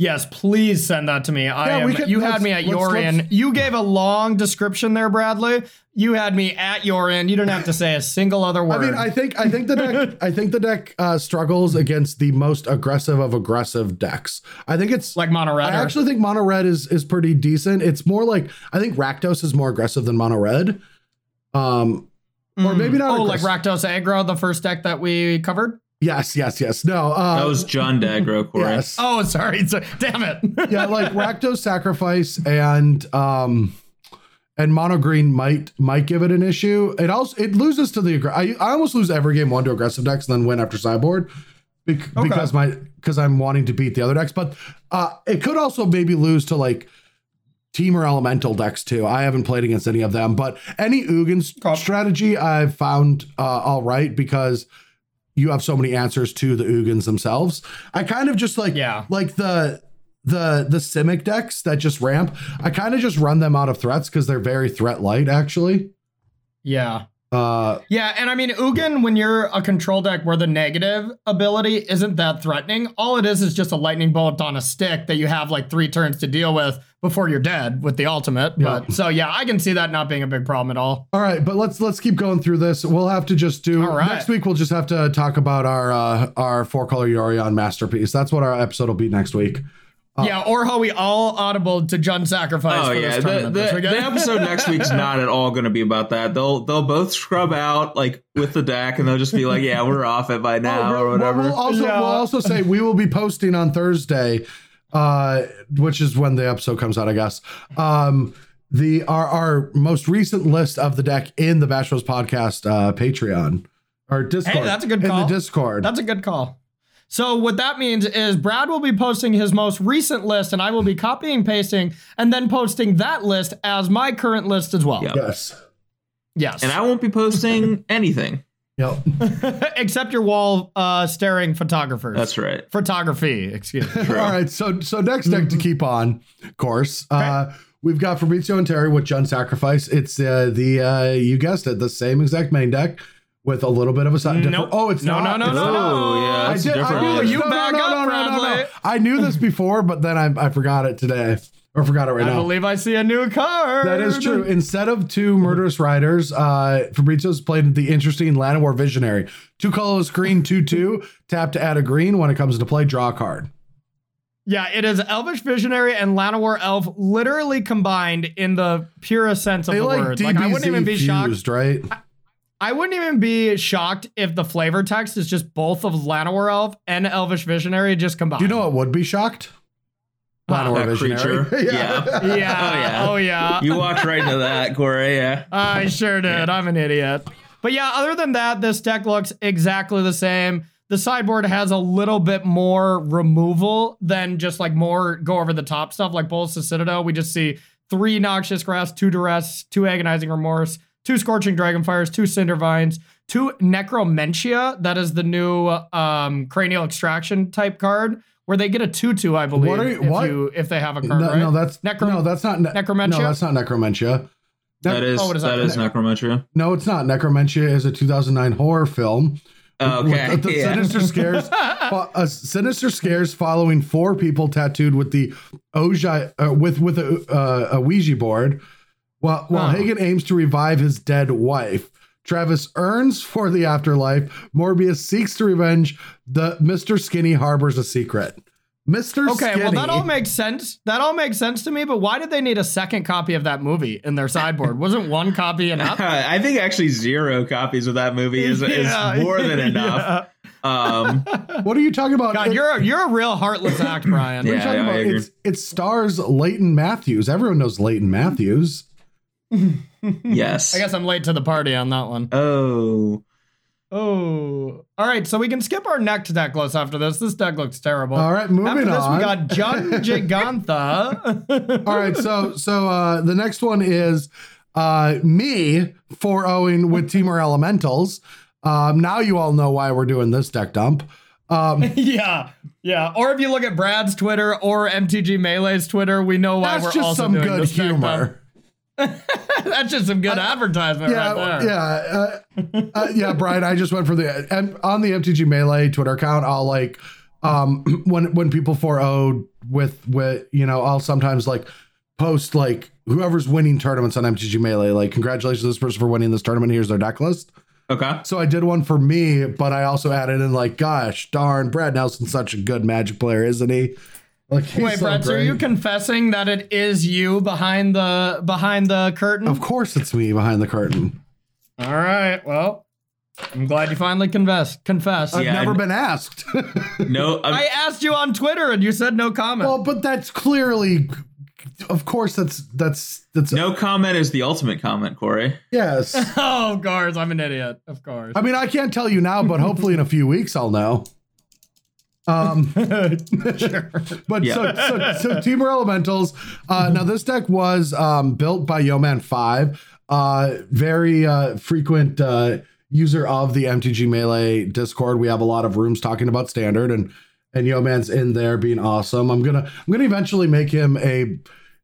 Yes, please send that to me. I Yeah, am, could- you had me at let's- Yorion. You gave a long description there, Bradley. You had me at your end. You didn't have to say a single other word. I mean, I think I think the deck I think the deck uh, struggles against the most aggressive of aggressive decks. I think it's like Mono Red. I or- actually think mono red is is pretty decent. It's more like I think Rakdos is more aggressive than mono red. Um, or maybe not. Oh, like aggressive. Rakdos Aggro, the first deck that we covered. Yes, yes, yes. No. Uh, That was John Dagro, Corey. yes. Oh, sorry. So, damn it. yeah, like Rakdos sacrifice and um and mono green might might give it an issue. It also it loses to the aggr- I, I almost lose every game one to aggressive decks and then win after sideboard bec- Okay. because my because I'm wanting to beat the other decks. But uh it could also maybe lose to like Temur elemental decks too. I haven't played against any of them, but any Ugin Okay. strategy I've found uh, all right because you have so many answers to the Ugins themselves. I kind of just like Yeah. like the the the Simic decks that just ramp. I kind of just run them out of threats because they're very threat light actually. yeah. Uh Yeah, and I mean Ugin, when you're a control deck where the negative ability isn't that threatening, all it is is just a lightning bolt on a stick that you have like three turns to deal with before you're dead with the ultimate. Yeah. But so yeah, I can see that not being a big problem at all. all right, but let's let's keep going through this. We'll have to just do All right. next week we'll just have to talk about our uh our four color Yorion masterpiece. That's what our episode will be next week. Yeah, or how we all audible to Jund sacrifice. Oh for yeah, this the, tournament the, the episode next week's not at all going to be about that. They'll they'll both scrub out like with the deck, and they'll just be like, "Yeah, we're off it by now Oh, or we'll- whatever." We'll also Yeah. we'll also say we will be posting on Thursday, uh, which is when the episode comes out, I guess. Um, the our our most recent list of the deck in the Bash Bros podcast uh, Patreon or Discord. that's a good in call. the Discord. That's a good call. So what that means is Brad will be posting his most recent list, and I will be copying, pasting, and then posting that list as my current list as well. Yeah. yes. Yes. and I won't be posting anything. Yep. Except your wall uh, staring photographers. That's right. Photography, excuse me. All right. So so next deck to keep on course. Uh, we've got Fabrizio Anteri with Jund Sacrifice. It's uh, the uh, you guessed it, the same exact main deck with a little bit of a side. different- Nope. Oh, it's No, not. no, no, It's no, not? no. Oh, yeah, I that's did. I knew this. you No, no, back no, up, no, no, no, no. I knew this before, but then I, I forgot it today, or forgot it right I now. believe I see a new card. That is true. Instead of two murderous riders, uh, Fabrizio's played the interesting Llanowar Visionary. Two colorless green, two two. Tap to add a green. When it comes to play, draw a card. Yeah, it is Elvish Visionary and Llanowar Elf literally combined in the purest sense of They the like word. DBZ Like I wouldn't even be shocked. right? I wouldn't even be shocked if the flavor text is just both of Llanowar Elf and Elvish Visionary just combined. Do you know what would be shocked? Ah, huh. Llanowar That Visionary. creature. Yeah. Yeah. Oh, yeah. Oh yeah. You walked right into that, Corey. Yeah. I sure did. I'm an idiot. But yeah, other than that, this deck looks exactly the same. The sideboard has a little bit more removal than just like more go over the top stuff like Bolas the Citadel. We just see three Noxious Grass, two Duress, two Agonizing Remorse, two Scorching Dragonfires, two Cinder Vines, two Necromentia. That is the new um, Cranial Extraction type card where they get a 2 2, I believe. What are you- if, what? you, if they have a card, No, right? no, that's Necro- no, that's not ne- Necromentia? No, that's not Necromentia. Ne- That is Oh, what is that that? is Necromentia. no, it's not. Necromentia is a 2009 horror film. Oh, with okay. the yeah. sinister scares, fo- uh, sinister scares following four people tattooed with the Ouija uh, with with a, uh, a Ouija board, while while Huh. Hagen aims to revive his dead wife. Travis earns for the afterlife. Morbius seeks to revenge. The Mister Skinny harbors a secret. Mister Skinny Okay, Skinny. well that all makes sense. That all makes sense to me, but why did they need a second copy of that movie in their sideboard? Wasn't one copy enough? I think actually zero copies of that movie is, Yeah, is more than enough. Um, what are you talking about? God, It- you're a, you're a real heartless act, Brian. what are you Yeah, talking I about? It's it stars Leighton Matthews. Everyone knows Leighton Matthews. Yes. I guess I'm late to the party on that one. Oh. Oh, all right. So we can skip our next deck list after this. This deck looks terrible. All right, moving after this, on. we got John Gigantha. All right, so so uh the next one is uh me 4-0ing with Temur Elementals. Um now you all know why we're doing this deck dump. Um yeah, yeah. Or if you look at Brad's Twitter or MTG Melee's Twitter, we know why we're just also some doing good this deck dump. Humor. That's just some good advertisement Yeah, right there. yeah, uh, uh, yeah, Brian. I just went for the and on the MTG Melee Twitter account. I'll like um when when people 4 with with you know I'll sometimes like post like whoever's winning tournaments on MTG Melee. Like congratulations to this person for winning this tournament. Here's their deck list. Okay. So I did one for me, but I also added in like, gosh darn, Brad Nelson's such a good Magic player, isn't he? Like, Wait, so Brad, so are you confessing that it is you behind the behind the curtain? Of course, it's me behind the curtain. All right. Well, I'm glad you finally confessed. Confessed. I've Yeah, never I- been asked. No. I'm, I asked you on Twitter and you said no comment. well, but that's clearly, of course, that's that's that's no comment is the ultimate comment, Corey. yes. oh, of course, I'm an idiot. Of course. I mean, I can't tell you now, but hopefully in a few weeks I'll know. Um, but Yeah. so, so, so Temur Elementals. Uh, now this deck was um, built by Yeoman Five, uh, very uh, frequent uh, user of the MTG Melee Discord. We have a lot of rooms talking about Standard, and and Yeoman's in there being awesome. I'm gonna I'm gonna eventually make him a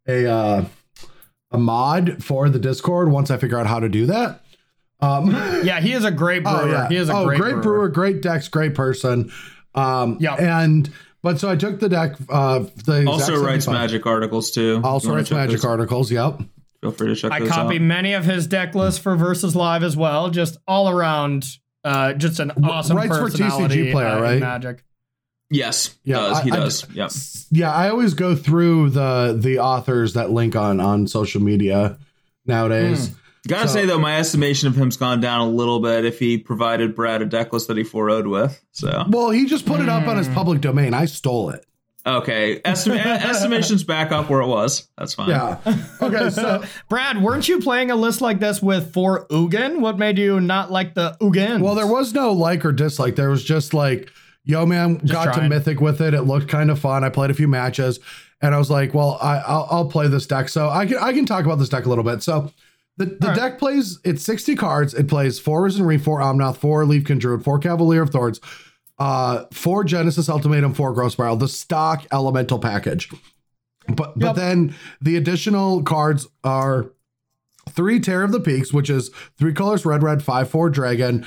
a uh, a mod for the Discord once I figure out how to do that. Um, yeah, he is a great brewer. Oh yeah. He is a oh, great, brewer. brewer. great decks, great person. Um, Yeah. And but so I took the deck. Uh, the Also writes 75 magic articles too. Also You wanna writes magic those- articles. Yep. Feel free to check I those copy out. many of his deck lists for Versus Live as well. Just all around, uh, just an awesome writes for TCG player, uh, right? Magic. Yes. Yeah, does. I- he does. Yep. Yeah, I always go through the the authors that link on on social media nowadays. Gotta So- say though, my estimation of him's gone down a little bit if he provided Brad a deck list that he 4 with. So Well, he just put it up Hmm. on his public domain. I stole it. okay, Estim- estimation's back up where it was. That's fine. Yeah. Okay. So Brad, weren't you playing a list like this with four Ugin? What made you not like the Ugin? Well, there was no like or dislike. There was just like, yo, man, got to. Mythic with it. It looked kind of fun. I played a few matches, and I was like, well, I, I'll, I'll play this deck. So I can I can talk about this deck a little bit. So the, the right. deck plays it's 60 cards. It plays four Risen Reef, four Omnath, four Leafkin Druid, four Cavalier of Thorns, uh, four Genesis Ultimatum, four Growth Spiral, the stock elemental package. But but then the additional cards are three Terror of the Peaks, which is three colors red, red, five, four dragon.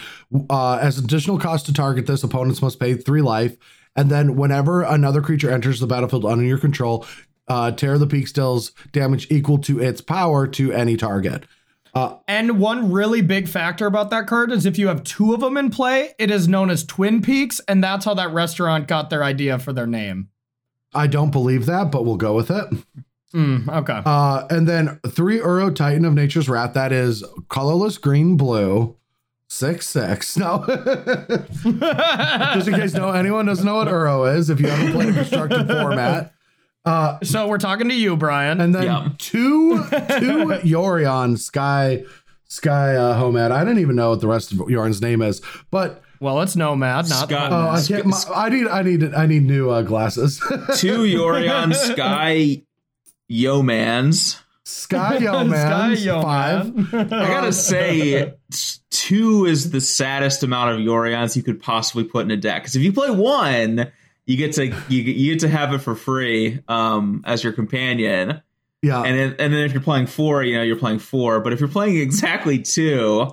Uh, as additional cost to target this, opponents must pay three life. And then whenever another creature enters the battlefield under your control, uh, Terror of the Peaks deals damage equal to its power to any target. And one really big factor about that card is if you have two of them in play, it is known as Twin Peaks, and that's how that restaurant got their idea for their name. I don't believe that, but we'll go with it. Mm, okay. Uh, and then three Uro Titan of Nature's Wrath. That is colorless green blue. Six six. No. Just in case no anyone doesn't know what Uro is, if you haven't played a constructed format. So we're talking to you, Brian. And then Yeah. two two Yorion Sky Sky uh, Homad. I don't even know what the rest of Yorion's name is, but well, it's Nomad, not Scott- oh, I can't. My, I need I need I need new uh, glasses. Two Yorion Sky Yeomans. Sky Yeoman Sky five. I gotta say, two is the saddest amount of Yorions you could possibly put in a deck. Because if you play one, you get to you, get- you get to have it for free um, as your companion, Yeah, and then and then if you're playing four, you know you're playing four. But if you're playing exactly two,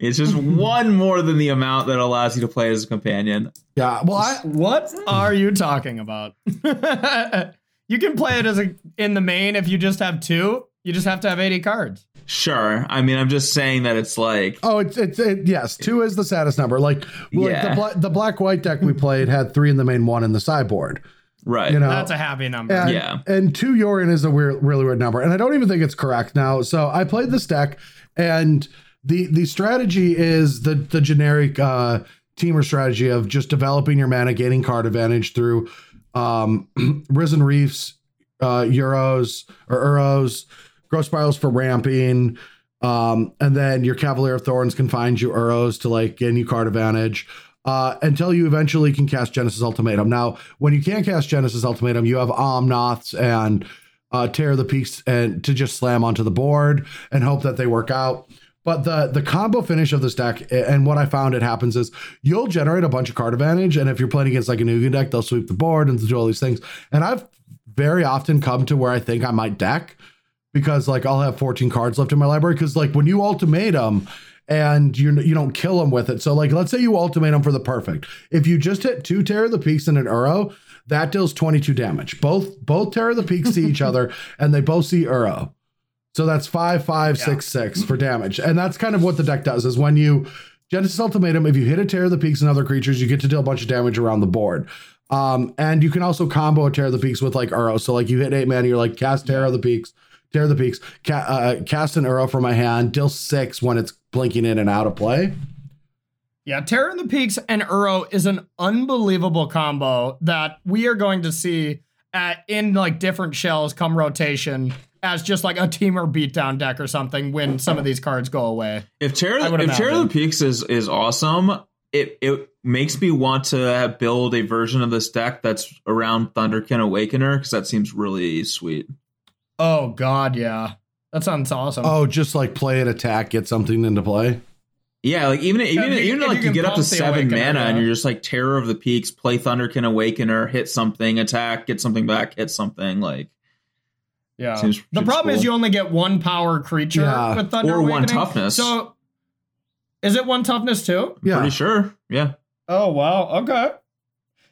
it's just one more than the amount that allows you to play as a companion. yeah. Well, I What are you talking about? you can play it as a in the main if you just have two. You just have to have 80 cards. Sure, I mean I'm just saying that it's like Oh, it's it's it, yes. Two is the saddest number. Like, like Yeah. the bla- the black white deck we played had three in the main, one in the sideboard. right. You know, That's a happy number. and, Yeah. and two Yorion is a weird, really weird number, and I don't even think it's correct now. So I played this deck, and the the strategy is the the generic uh, Temur strategy of just developing your mana, gaining card advantage through um, Risen Reefs, uh, Euros or Euros, Growth Spirals for ramping. Um, and then your Cavalier of Thorns can find you Uros to like gain you card advantage uh, until you eventually can cast Genesis Ultimatum. Now, when you can't cast Genesis Ultimatum, you have Omnaths and uh, Terror the Peaks and to just slam onto the board and hope that they work out. But the the combo finish of this deck, and what I found it happens is you'll generate a bunch of card advantage, and if you're playing against like a Nugan deck, they'll sweep the board and do all these things. And I've very often come to where I think I might deck because like I'll have 14 cards left in my library because like when you ultimatum and you you don't kill them with it. So like let's say you ultimatum for the perfect. If you just hit two Terror of the Peaks and an Uro, that deals 22 damage. Both both Terror of the Peaks see each other and they both see Uro. So that's five, five, six, six for damage. And that's kind of what the deck does is when you Genesis Ultimatum, if you hit a Terror of the Peaks and other creatures, you get to deal a bunch of damage around the board. Um, and you can also combo a Terror of the Peaks with like Uro. So like you hit eight mana, you're like cast Terror of the Peaks, Terror of the Peaks, ca- uh, cast an Uro from my hand, deal six when it's blinking in and out of play. Yeah, Terror in the Peaks and Uro is an unbelievable combo that we are going to see at in like different shells come rotation as just like a Temur beatdown deck or something when some of these cards go away. If Terror, I would if Terror of the Peaks is is awesome, it it makes me want to build a version of this deck that's around Thunderkin Awakener because that seems really sweet. Oh god, yeah. That sounds awesome. Oh, just like play an attack, get something into play. Yeah, like even even if you- even if like you you, get up to seven Awakener, mana and you're just like Terror of the Peaks, play Thunderkin Awakener, hit something, attack, get something back, hit something like yeah. seems- the seems problem is you only get one power creature Yeah. with Thunder Or one toughness. So is it one toughness too? Yeah. pretty sure. Yeah. Oh wow, okay.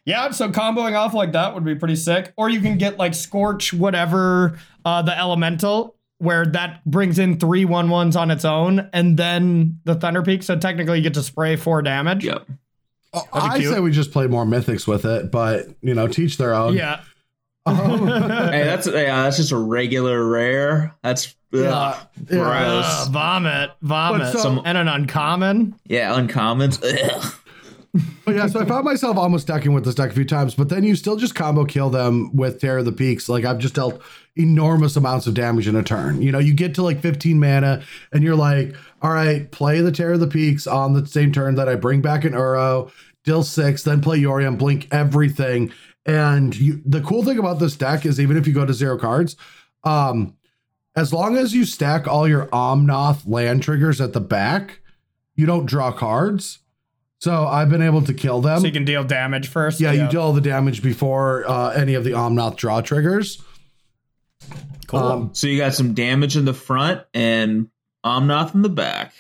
Yeah, so comboing off like that would be pretty sick. Or you can get like Scorch, whatever, uh, the elemental, where that brings in three one ones on its own, and then the Thunder Peak. So technically you get to spray four damage. Yep. Oh, That'd I say we just play more mythics with it, but you know, teach their own. Yeah. Um, Hey, that's yeah, that's just a regular rare. That's ugh, Yeah. gross. Uh, vomit, vomit, so- Some- and an uncommon. Yeah, uncommons. Ugh. But yeah, so I found myself almost decking with this deck a few times, but then you still just combo kill them with Terror of the Peaks. Like I've just dealt enormous amounts of damage in a turn. You know, you get to like 15 mana and you're like, all right, play the Terror of the Peaks on the same turn that I bring back an Uro, deal six, then play Yorion, blink everything. And you the cool thing about this deck is even if you go to zero cards, um, as long as you stack all your Omnath land triggers at the back, you don't draw cards. So I've been able to kill them. So you can deal damage first. Yeah, you deal all the damage before uh, any of the Omnath draw triggers. Cool. Um, So you got some damage in the front and Omnath in the back.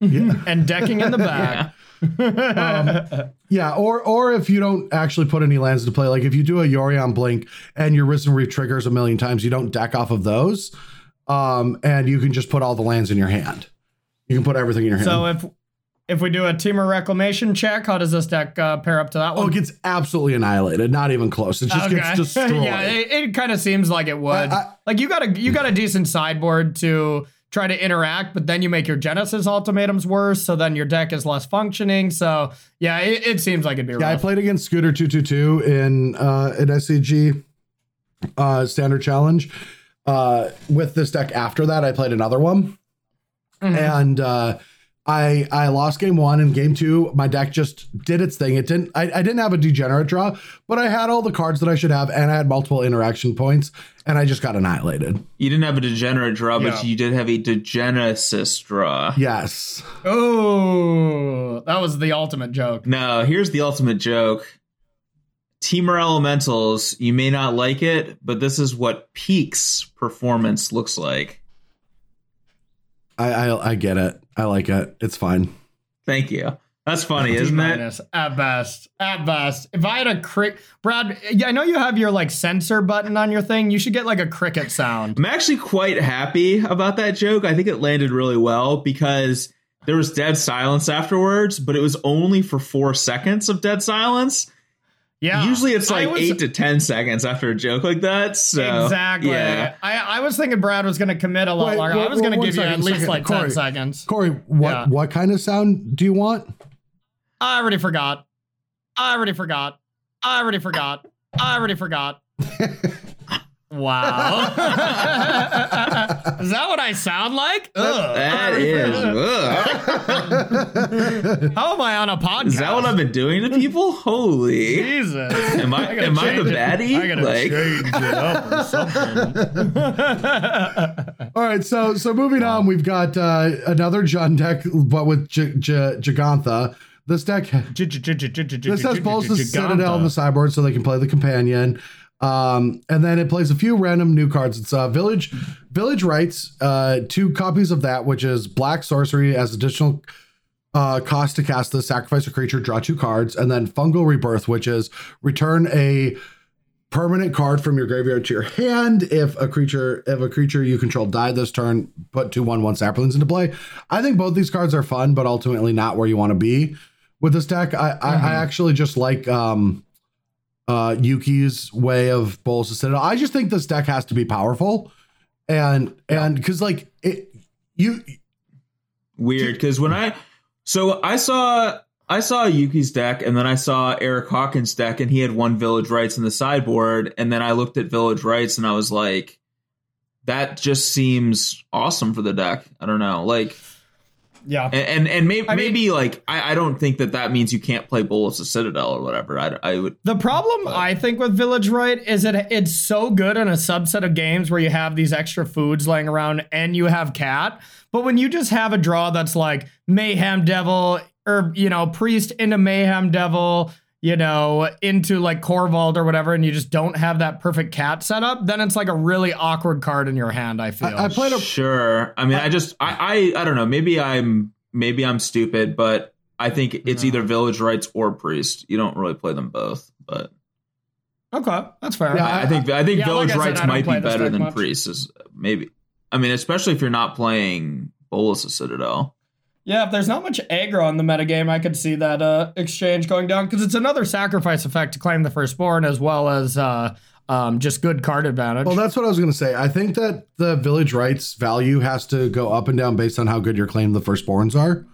Yeah. and decking in the back. Um, Yeah, or or if you don't actually put any lands to play, like if you do a Yorion Blink and your Risen Reef triggers a million times, you don't deck off of those, um, and you can just put all the lands in your hand. You can put everything in your hand. so if if we do a Temur Reclamation check, how does this deck uh, pair up to that oh, one? it gets absolutely annihilated. Not even close. It just gets destroyed. yeah, it, it kind of seems like it would. I- I- like you got a you got a decent sideboard to try to interact, but then you make your Genesis ultimatums worse, so then your deck is less functioning. So yeah, it, it seems like it'd be Yeah, I played against Scooter two two two in uh, an SCG uh, standard challenge. Uh, with this deck after that, I played another one, Mhm. and uh, I I lost game one and game two. My deck just did its thing. It didn't. I, I didn't have a degenerate draw, but I had all the cards that I should have, and I had multiple interaction points, and I just got annihilated. You didn't have a degenerate draw, Yeah. but you did have a degenesis draw. Yes. Oh, that was the ultimate joke. No, here's the ultimate joke. Temur Elementals, you may not like it, but this is what Peak's performance looks like. I, I I get it. I like it. It's fine. Thank you. That's funny, isn't it? minus at best. At best. If I had a crick, Brad, yeah, I know you have your like censor button on your thing. You should get like a cricket sound. I'm actually quite happy about that joke. I think it landed really well because there was dead silence afterwards, but it was only for four seconds of dead silence. Yeah. Usually it's like was- eight to ten seconds after a joke like that. So exactly. Yeah. I, I was thinking Brad was going to commit a lot Wait, longer. I wait, was going to one give you at least second. like Corey. 10 seconds. Corey, what Yeah. what kind of sound do you want? I already forgot. I already forgot. I already forgot. I already forgot. Wow. is that what I sound like? Ugh. That is. ugh. How am I on a podcast? Is that what I've been doing to people? Holy. Jesus. Am I, gotta am I the change it. baddie? I gotta like, change it up or something. All right, so so moving on, we've got uh, another Jund deck, but with J- J- Gigantha. This deck this has both the Citadel and the sideboard, so they can play the companion. Um, and then it plays a few random new cards. It's uh, Village Village Rites, uh, two copies of that, which is black sorcery as additional uh, cost to cast the sacrifice a creature, draw two cards, and then Fungal Rebirth, which is return a permanent card from your graveyard to your hand. If a creature, if a creature you control died this turn, put two one one saplings into play. I think both these cards are fun, but ultimately not where you want to be with this deck. I, I, I actually just like um uh Yuki's way of Bolas of Citadel. I just think this deck has to be powerful. And and because like it you weird because when I so I saw I saw Yuki's deck and then I saw Eric Hawkins' deck and he had one Village Rites in the sideboard and then I looked at Village Rites and I was like, that just seems awesome for the deck. I don't know, like Yeah. and and, and maybe I mean- like I, I don't think that that means you can't play Bolas of Citadel or whatever. I, I would The problem I think with Village Rite is that it's so good in a subset of games where you have these extra foods laying around and you have cat. But when you just have a draw that's like Mayhem Devil or you know Priest into Mayhem Devil, you know into like Korvold or whatever, and you just don't have that perfect cat setup, then it's like a really awkward card in your hand. I feel. I, I played a sure. I mean, I just I, I I don't know. Maybe I'm maybe I'm stupid, but I think it's No. either Village Rites or Priest. You don't really play them both, but okay, that's fair. Yeah, I, I think I think Yeah, like Village I said, Rights I might be better than much. Priest. Is maybe. I mean, especially if you're not playing Bolas of Citadel. Yeah, if there's not much aggro in the metagame, I could see that uh, exchange going down because it's another sacrifice effect to claim the firstborn as well as uh, um, just good card advantage. Well, that's what I was going to say. I think that the village rites value has to go up and down based on how good your claim the firstborns are.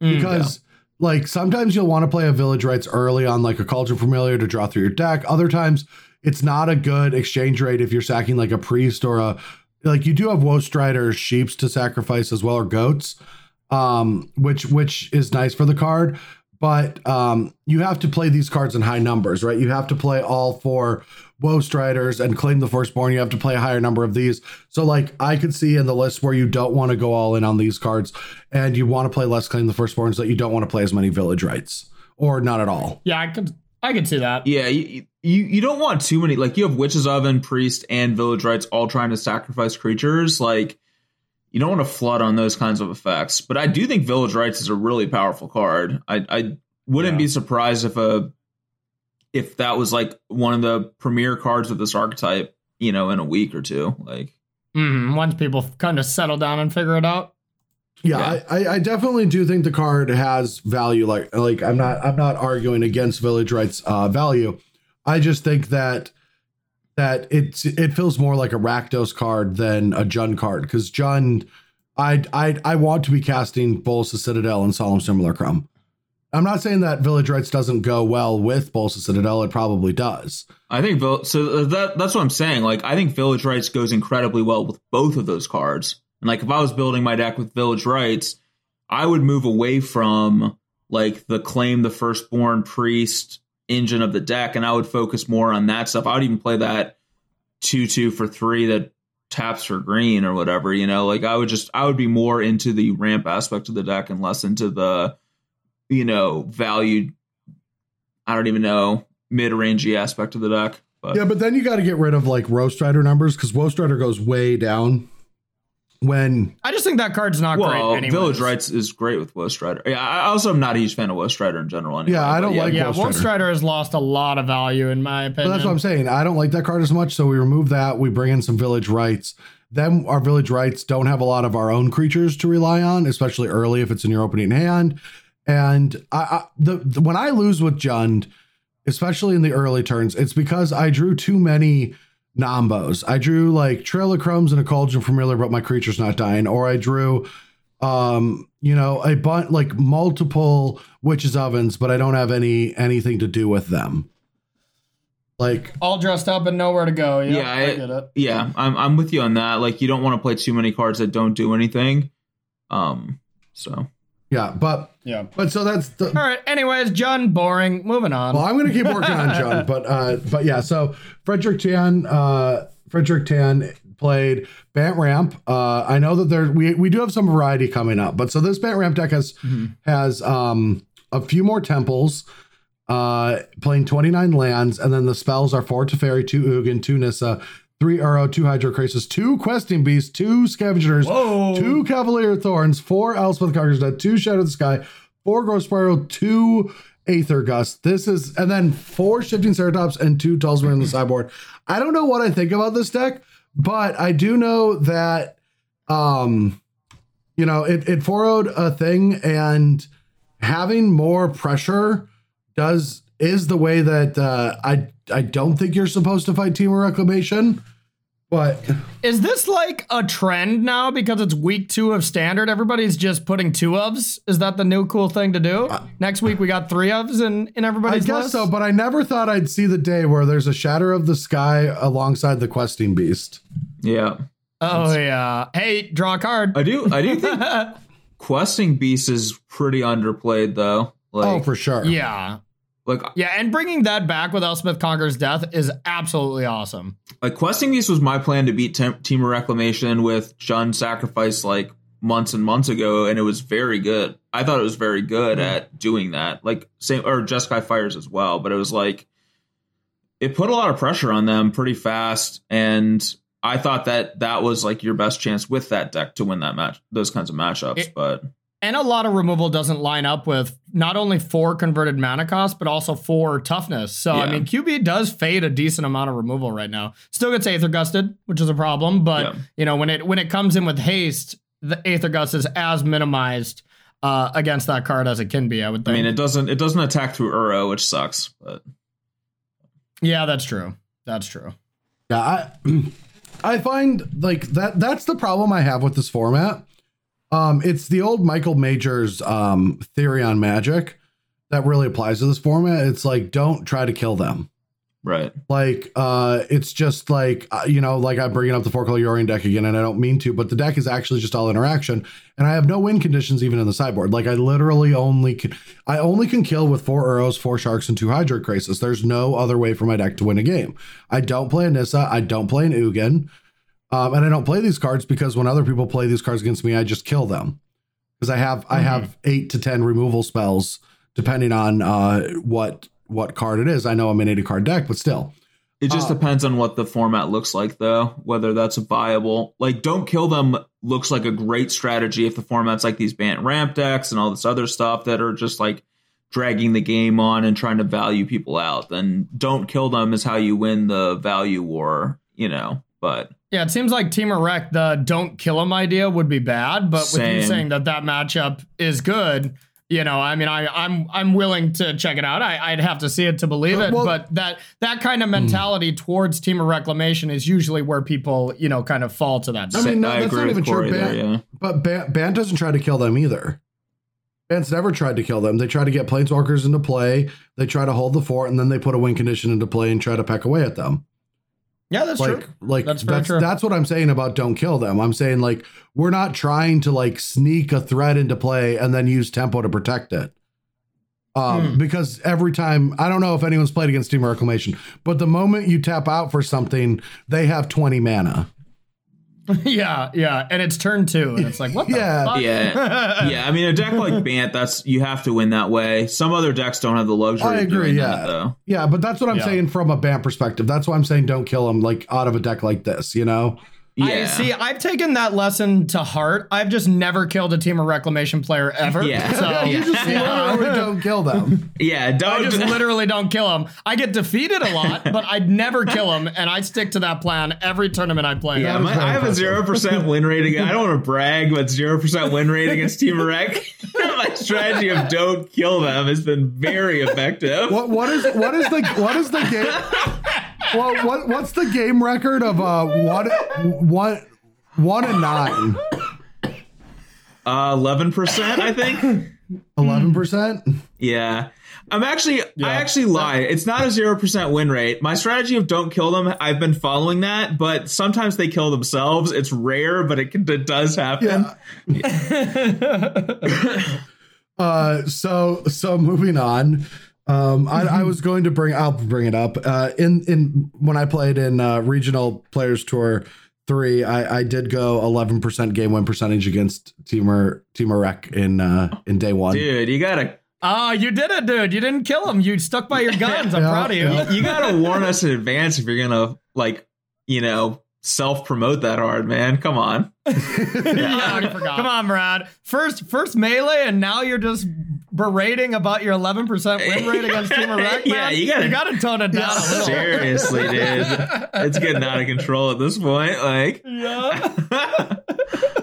Mm, Because, like, sometimes you'll want to play a village rites early on, like a Cauldron Familiar to draw through your deck. Other times, it's not a good exchange rate if you're sacking like a priest or a like you do have woe striders, sheeps to sacrifice as well, or goats, um, which which is nice for the card. But um, you have to play these cards in high numbers, right? You have to play all four woe striders and claim the firstborn. You have to play a higher number of these. So, like, I could see in the list where you don't want to go all in on these cards, and you want to play less claim the firstborns, that you don't want to play as many village rites or not at all. yeah, I could, I could see that. Yeah, you, you you don't want too many. Like you have Witch's Oven, Priest, and Village Rites all trying to sacrifice creatures. Like you don't want to flood on those kinds of effects. But I do think Village Rites is a really powerful card. I I wouldn't Yeah. be surprised if a if that was like one of the premier cards of this archetype, you know, in a week or two. Like Mhm, once people kind of settle down and figure it out. Yeah, Yeah. I, I, I definitely do think the card has value. Like like I'm not I'm not arguing against Village Rites uh, value. I just think that that it's it feels more like a Rakdos card than a Jund card because Jund, I I I want to be casting Bolas of Citadel and Solemn Simulacrum. I'm not saying that Village Rites doesn't go well with Bolas of Citadel. It probably does. I think so uh, that that's what I'm saying. Like I think Village Rites goes incredibly well with both of those cards. And like if I was building my deck with Village Rites, I would move away from like the claim the firstborn priest engine of the deck, and I would focus more on that stuff. I would even play that two two for three that taps for green or whatever. You know, like I would just I would be more into the ramp aspect of the deck and less into the you know valued. I don't even know mid rangey aspect of the deck. But Yeah, but then you got to get rid of like Woe Strider numbers because Woe Strider goes way down when I just think that card's not well, great. Anyways. Village Rites is great with Woe Strider. Yeah, I also am not a huge fan of Woe Strider in general. Anyway, Yeah, I don't like Yeah, West, Wolf Rider. Strider has lost a lot of value in my But opinion. that's what I'm saying. I don't like that card as much, so we remove that. We bring in some village rites. Then our village rites don't have a lot of our own creatures to rely on, especially early if it's in your opening hand. And I, I the, the when I lose with Jund, especially in the early turns, it's because I drew too many nombos. I drew like Trail of Crumbs and a Cauldron Familiar, but my creature's not dying. Or I drew um you know a bunch like multiple witches ovens but i don't have any anything to do with them like All dressed up and nowhere to go. Yep, Yeah, I, I- get it. yeah, I'm I'm with you on that. Like you don't want to play too many cards that don't do anything. Um, so yeah but Yeah. but so that's the All right. Anyways, John, boring. Moving on. well i'm gonna keep working on john but uh but yeah so frederick tan uh frederick tan played bant ramp uh i know that there we we do have some variety coming up but so this bant ramp deck has has um a few more temples uh playing 29 lands and then the spells are four Teferi, two Ugin, two Nissa, three Uro, two Hydroid Krasis, two Questing Beasts, two Scavengers, Whoa. two Cavalier Thorns, four Elspeth Conquers Death, two Shatter of the Sky, four Growth Spiral, two Aether Gust. This is and then four Shifting Ceratops and two Talisman in the sideboard. I don't know what I think about this deck, but I do know that um you know it it forward a thing and having more pressure does is the way that uh, I I don't think you're supposed to fight Temur Reclamation, but Is this like a trend now because it's week two of standard? Everybody's just putting two ofs. Is that the new cool thing to do? Next week we got three ofs in, in I everybody's guess list? so. But I never thought I'd see the day where there's a Shatter of the Sky alongside the Questing Beast. yeah, Oh yeah. Hey, draw a card. I do I do think Questing Beast is pretty underplayed though. Like oh, for sure. yeah. Like Yeah, and bringing that back with Elspeth Conquers Death is absolutely awesome. like Questing Beast was my plan to beat Tem- Temur Reclamation with Jund Sacrifice like months and months ago, and it was very good. I thought it was very good mm-hmm. at doing that. Like same or Jeskai Fires as well, but it was like it put a lot of pressure on them pretty fast, and I thought that that was like your best chance with that deck to win that match, those kinds of matchups. It- but And a lot of removal doesn't line up with not only four converted mana cost, but also four toughness. So, I mean, QB does fade a decent amount of removal right now. Still gets Aether Gusted, which is a problem, but Yeah. you know, when it when it comes in with haste, the Aether Gust is as minimized uh, against that card as it can be, I would I mean, it doesn't it doesn't attack through Uro, which sucks. But yeah, that's true. That's true. Yeah, I I find like that that's the problem I have with this format. Um it's the old Michael Majors um theory on magic that really applies to this format. It's like don't try to kill them. right, Like uh it's just like uh, you know like I'm bringing up the four color Yorion deck again and I don't mean to, but the deck is actually just all interaction and I have no win conditions even in the sideboard. Like I literally only can I only can kill with four Uros, four sharks and two Hydroid Krasis. There's no other way for my deck to win a game. I don't play a Nissa, I don't play an Ugin. Um, and I don't play these cards because when other people play these cards against me, I just kill them. Because I have I have eight to ten removal spells depending on uh what what card it is. I know I'm an 80 card deck, but still. It just Uh, depends on what the format looks like, though. Whether that's viable. Like, don't kill them looks like a great strategy if the format's like these Bant ramp decks and all this other stuff that are just like dragging the game on and trying to value people out. Then don't kill them is how you win the value war. You know, but Yeah, it seems like Temur Rec, the don't kill him idea would be bad, but with you saying that that matchup is good, you know, I mean, I, I'm I'm willing to check it out. I, I'd have to see it to believe it, Well- but that that kind of hmm. mentality towards Temur Reclamation is usually where people, you know, kind of fall to that. I mean, no, I that's agree not with even true. Corey there, Ban, yeah. But Ban, Ban doesn't try to kill them either. Ban's never tried to kill them. They try to get planeswalkers into play. They try to hold the fort, and then they put a win condition into play and try to peck away at them. Yeah, that's like, true. like That's that's very that's, what I'm saying about don't kill them. I'm saying like we're not trying to like sneak a threat into play and then use tempo to protect it. Um, Hmm. because every time I don't know if anyone's played against Temur Reclamation, but the moment you tap out for something, they have 20 mana. yeah, yeah, and it's turn two, and it's like, what the Yeah. fuck? Yeah. yeah, I mean, a deck like Bant, that's you have to win that way. Some other decks don't have the luxury. I of agree, doing yeah. that, though. Yeah, but that's what I'm Yeah. saying from a Bant perspective. That's why I'm saying don't kill them like out of a deck like this, you know? Yeah, I see. I've taken that lesson to heart. I've just never killed a Temur Reclamation player ever. Yeah. So You just Yeah. literally don't kill them. yeah. I Don't just literally don't kill them. I get defeated a lot, but I'd never kill them, and I stick to that plan every tournament I play. Yeah, my, I have a zero percent win rate. Again. I don't want to brag, but zero percent win rate against Temur Rec. my strategy of don't kill them has been very effective. What what is what is the what is the game? Well, what what's the game record of uh one one one and nine? Uh, Eleven percent, I think. Eleven percent. Yeah. I'm actually, Yeah. I actually lie. It's not a zero percent win rate. My strategy of don't kill them, I've been following that, but sometimes they kill themselves. It's rare, but it, can, it does happen. Uh, so so moving on. Um, I, I was going to bring. I'll bring it up. Uh, in in when I played in uh, regional players tour three, I, I did go eleven percent game win percentage against Temur Temur Rec in uh, in day one. Dude, you gotta, Oh, you did it, dude. You didn't kill him. You stuck by your guns. I'm Yeah, proud of you. yeah. you gotta warn us in advance if you're gonna like, you know, self promote that hard, man. Come on. Yeah, I forgot. Come on, Brad. First, first melee, and now you're just berating about your 11% win rate against Temur Rec. Yeah, you gotta- you gotta tone it down a. Seriously, dude. It's getting out of control at this point. Like, Yeah.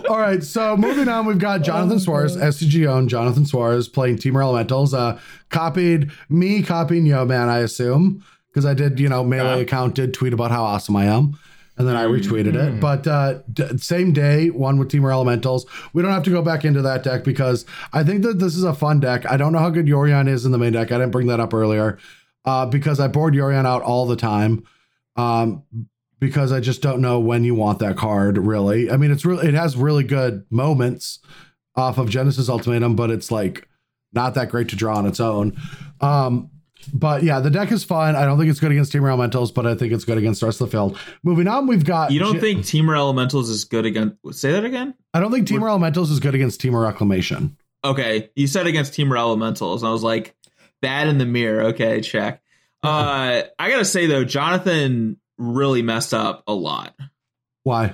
All right, so moving on, we've got Jonathan Suarez, SCG owned Jonathan Suarez playing Temur Elementals. Uh, copied me, copying Yo Man, I assume, because I did, you know, melee Yeah. account did tweet about how awesome I am, and then I retweeted it. But uh, d- same day, one with Temur Elementals. We don't have to go back into that deck because I think that this is a fun deck. I don't know how good Yorion is in the main deck. I didn't bring that up earlier uh, because I board Yorion out all the time. Um, because I just don't know when you want that card. Really, I mean, it's really it has really good moments off of Genesis Ultimatum, but it's like not that great to draw on its own. Um, but yeah, the deck is fun. I don't think it's good against Temur Elementals, but I think it's good against the rest of the field. Moving on, we've got. you don't J- think Temur Elementals is good against. Say that again. I don't think Temur Elementals is good against Temur Reclamation. Okay, you said against Teamer Elementals, and I was like, bad in the mirror. Okay, check. Uh, I gotta say though, Jonathan really messed up a lot. Why?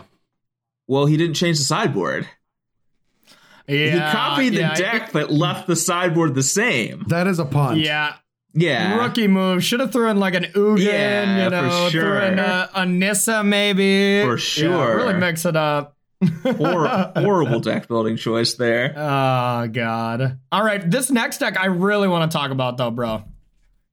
Well, he didn't change the sideboard. Yeah. he copied the yeah, deck, but left the sideboard the same. That is a punt. Yeah. Yeah, Rookie move. Should have thrown like an Ugin, Yeah, you for know, threw sure. in a, a Nissa maybe. For Yeah, sure. really mix it up. Hor- horrible deck building choice there. Oh god. All right, this next deck I really want to talk about though, bro.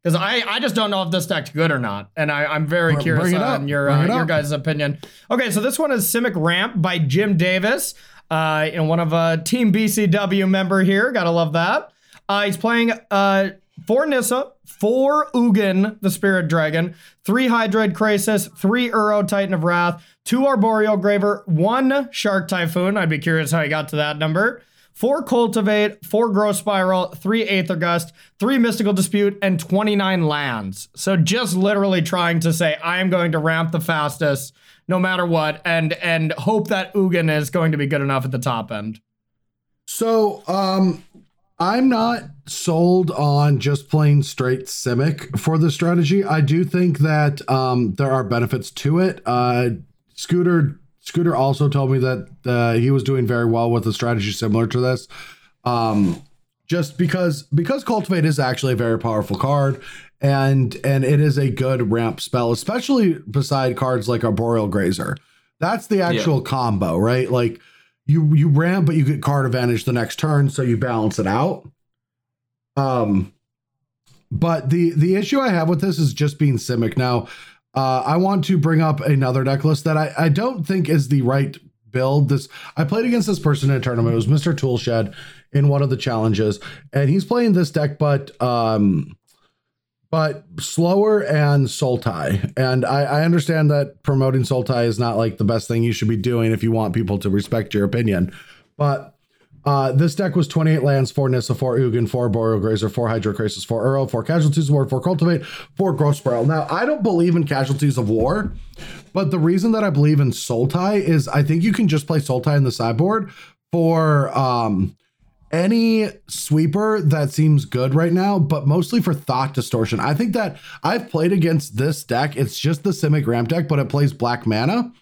Because I, I just don't know if this deck's good or not, and I, I'm very Br- curious bring on your uh, your guys' opinion. Okay, so this one is Simic Ramp by Jim Davis, uh, and one of a Team BCW member here. Gotta love that. Uh, he's playing uh four Nissa, four Ugin, the Spirit Dragon, three Hydroid Krasis, three Uro Titan of Wrath, two Arboreal Grazer, one Shark Typhoon. I'd be curious how he got to that number. Four Cultivate, four Growth Spiral, three Aether Gust, three Mystical Dispute, and 29 lands. So just literally trying to say, I am going to ramp the fastest no matter what, and and hope that Ugin is going to be good enough at the top end. So, um, I'm not sold on just plain straight Simic for the strategy. I do think that um, there are benefits to it. Uh, Scooter Scooter also told me that uh, he was doing very well with a strategy similar to this. Um, just because because cultivate is actually a very powerful card and and it is a good ramp spell especially beside cards like arboreal grazer that's the actual yeah. combo right like you you ramp but you get card advantage the next turn so you balance it out. Um but the the issue i have with this is just being simic. Now uh i want to bring up another deck list that i i don't think is the right build. This i played against this person in a tournament. It was mr toolshed in one of the challenges, and he's playing this deck, but um, but slower and Sultai. And I, I understand that promoting Sultai is not like the best thing you should be doing if you want people to respect your opinion, but. Uh, this deck was 28 lands, 4 Nissa, 4 Ugin, 4 Arboreal Grazer, 4 Hydroid Krasis, 4 Uro, 4 Casualties of War, 4 Cultivate, 4 Growth Spiral. Now, I don't believe in Casualties of War, but the reason that I believe in Sultai is I think you can just play Sultai in the sideboard for um, any sweeper that seems good right now, but mostly for thought distortion. I think that I've played against this deck. It's just the Simic ramp deck, but it plays black mana.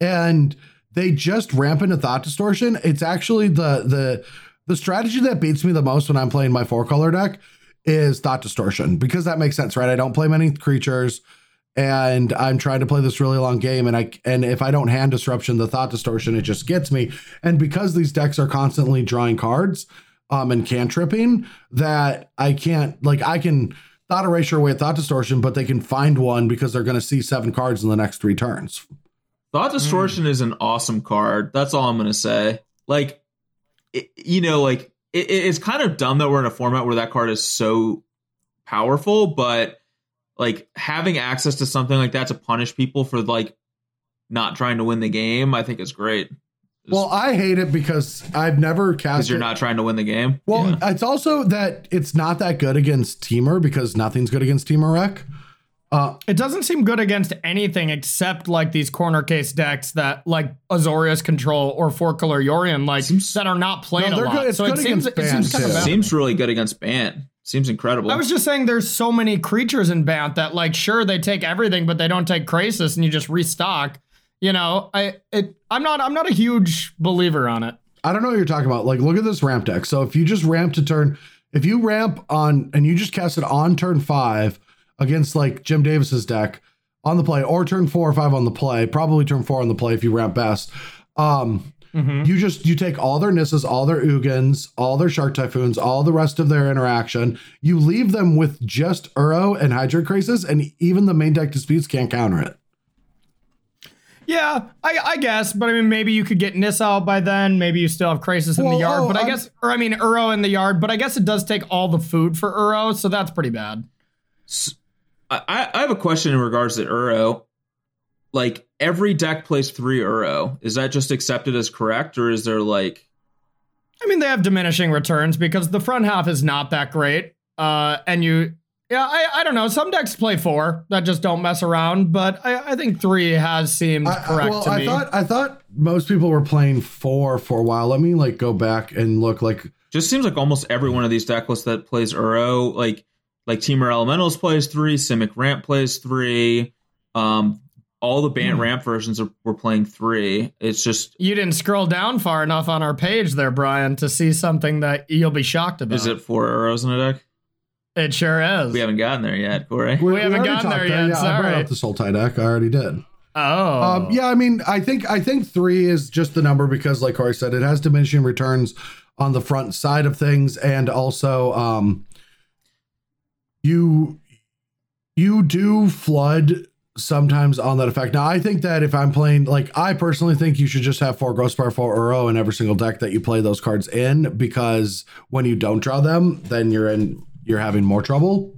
And they just ramp into thought distortion. It's actually the the the strategy that beats me the most when I'm playing my four color deck is thought distortion because that makes sense, right? I don't play many creatures and I'm trying to play this really long game and I and if I don't hand disruption the thought distortion it just gets me and because these decks are constantly drawing cards um and cantripping that I can't like I can thought erasure away thought distortion but they can find one because they're going to see seven cards in the next three turns. Thought distortion mm. is an awesome card. That's all I'm going to say. Like it, you know like it, it's kind of dumb that we're in a format where that card is so powerful but like having access to something like that to punish people for like not trying to win the game, I think is great. well, I hate it because I've never cast. Because you're not trying to win the game. Well, yeah. it's also that it's not that good against Temur because nothing's good against Temur Rec. Uh, it doesn't seem good against anything except like these corner case decks that like Azorius Control or Four Color Yorion like seems, that are not played no, a lot. Good, so it seems, it seems kind of seems really good against Bant. Seems incredible. I was just saying there's so many creatures in Bant that like sure they take everything, but they don't take Krasis and you just restock. You know, I it I'm not I'm not a huge believer on it. I don't know what you're talking about. Like, look at this ramp deck. So if you just ramp to turn, if you ramp on and you just cast it on turn five against like Jim Davis's deck on the play, or turn four or five on the play, probably turn four on the play if you ramp best. Um, Mm-hmm. You just you take all their Nissas, all their Ugins, all their Shark Typhoons, all the rest of their interaction. You leave them with just Uro and Hydroid Krasis, and even the main deck disputes can't counter it. Yeah, I, I, guess, but I mean, maybe you could get Nissa out by then. Maybe you still have Krasis in well, the yard, oh, but I I'm, guess, or I mean, Uro in the yard, but I guess it does take all the food for Uro, so that's pretty bad. I, I have a question in regards to Uro. Like, every deck plays three Uro. Is that just accepted as correct, or is there like? I mean, they have diminishing returns because the front half is not that great. Uh, and you, yeah, I, I don't know. Some decks play four that just don't mess around, but I, I think three has seemed I, correct well, to I thought I thought most people were playing four for a while. Let me like go back and look. Like, just seems like almost every one of these deck lists that plays Uro, like like Temur Elementals plays three, Simic Ramp plays three. Um, all the Bant mm. ramp versions are, were playing three. It's just you didn't scroll down far enough on our page there, Brian, to see something that you'll be shocked about. Is it four Uros in a deck? It sure is. We haven't gotten there yet, Corey. We, we haven't gotten there yet. Yeah, Sorry. I brought up the Sultai deck. I already did. Oh, um, yeah. I mean, I think I think three is just the number because, like Corey said, it has diminishing returns on the front side of things, and also um, you you do flood sometimes on that effect. Now, I think that if I'm playing, like, I personally think you should just have four Growth Spiral, four Uro in every single deck that you play those cards in, because when you don't draw them, then you're in, you're having more trouble.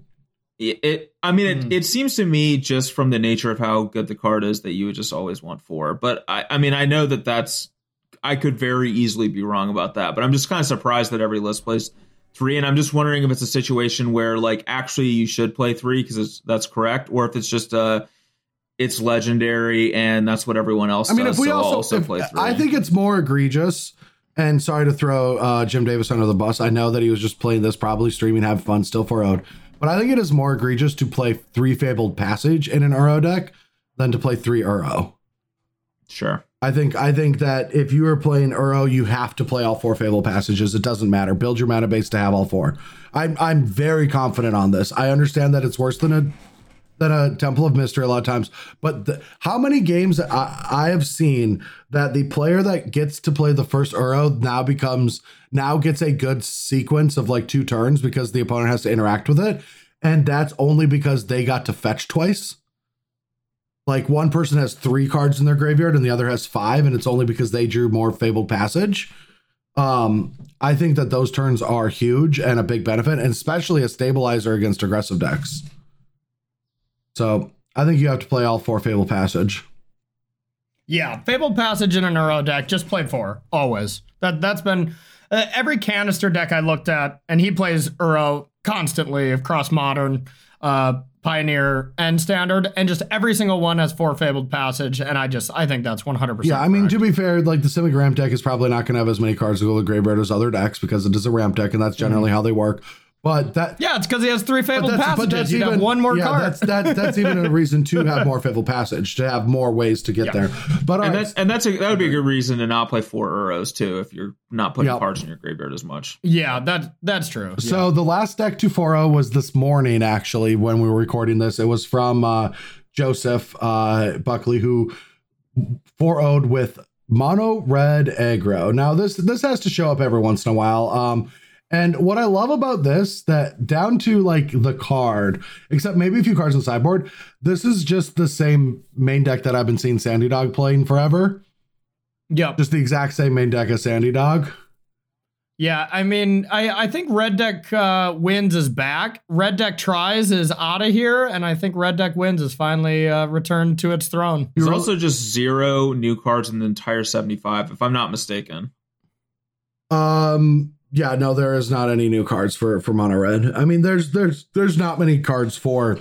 It, I mean, it, mm. it seems to me just from the nature of how good the card is that you would just always want four. But I, I mean, I know that that's, I could very easily be wrong about that, but I'm just kind of surprised that every list plays three. And I'm just wondering if it's a situation where, like, actually you should play three because that's correct, or if it's just a, it's legendary and that's what everyone else I mean, does, if we so also, also if, I think it's more egregious And sorry to throw uh, Jim Davis under the bus. I know that he was just playing this, probably streaming, having fun, still 4 0 But I think it is more egregious to play three Fabled Passage in an Uro deck than to play three Uro. Sure. I think I think that if you are playing Uro, you have to play all four Fabled Passages. It doesn't matter. Build your mana base to have all four. I'm I'm very confident on this. I understand that it's worse than a than a Temple of Mystery a lot of times. But the, how many games I, I have seen that the player that gets to play the first Uro now becomes now gets a good sequence of like two turns because the opponent has to interact with it, and that's only because they got to fetch twice. Like one person has three cards in their graveyard and the other has five, and it's only because they drew more Fabled Passage. Um, I think that those turns are huge and a big benefit, and especially a stabilizer against aggressive decks. So I think you have to play all four Fabled Passage. Yeah, Fabled Passage in a Uro deck, just play four always. That that's been uh, every Kanister deck I looked at, and he plays Uro constantly across modern, uh, Pioneer, and Standard, and just every single one has four Fabled Passage, and I just I think that's one hundred percent. Yeah, I mean to be fair, like the Simic Ramp deck is probably not going to have as many cards to go to the graveyard as other decks because it is a ramp deck, and that's generally mm-hmm. how they work. But that yeah, it's because he has three fabled passages. You have one more yeah, card. That's that, that's even a reason to have more fabled passage to have more ways to get yeah. there. But and, right. that's, and that's a, that would be a good reason to not play four Uros too if you're not putting yep. cards in your graveyard as much. Yeah, that that's true. So yeah. the last deck to 4 was this morning actually when we were recording this. It was from uh, Joseph uh, Buckley who 4 0'd with mono red aggro. Now this this has to show up every once in a while. Um, and what I love about this, that down to like the card, except maybe a few cards in sideboard, this is just the same main deck that I've been seeing Sandy Dog playing forever. Yeah. Just the exact same main deck as Sandy Dog. Yeah, I mean, I, I think Red Deck uh, Wins is back. Red Deck Tries is out of here, and I think Red Deck Wins is finally uh, returned to its throne. There's also just zero new cards in the entire 75, if I'm not mistaken. Um, yeah, no, there is not any new cards for for mono red. I mean, there's there's there's not many cards for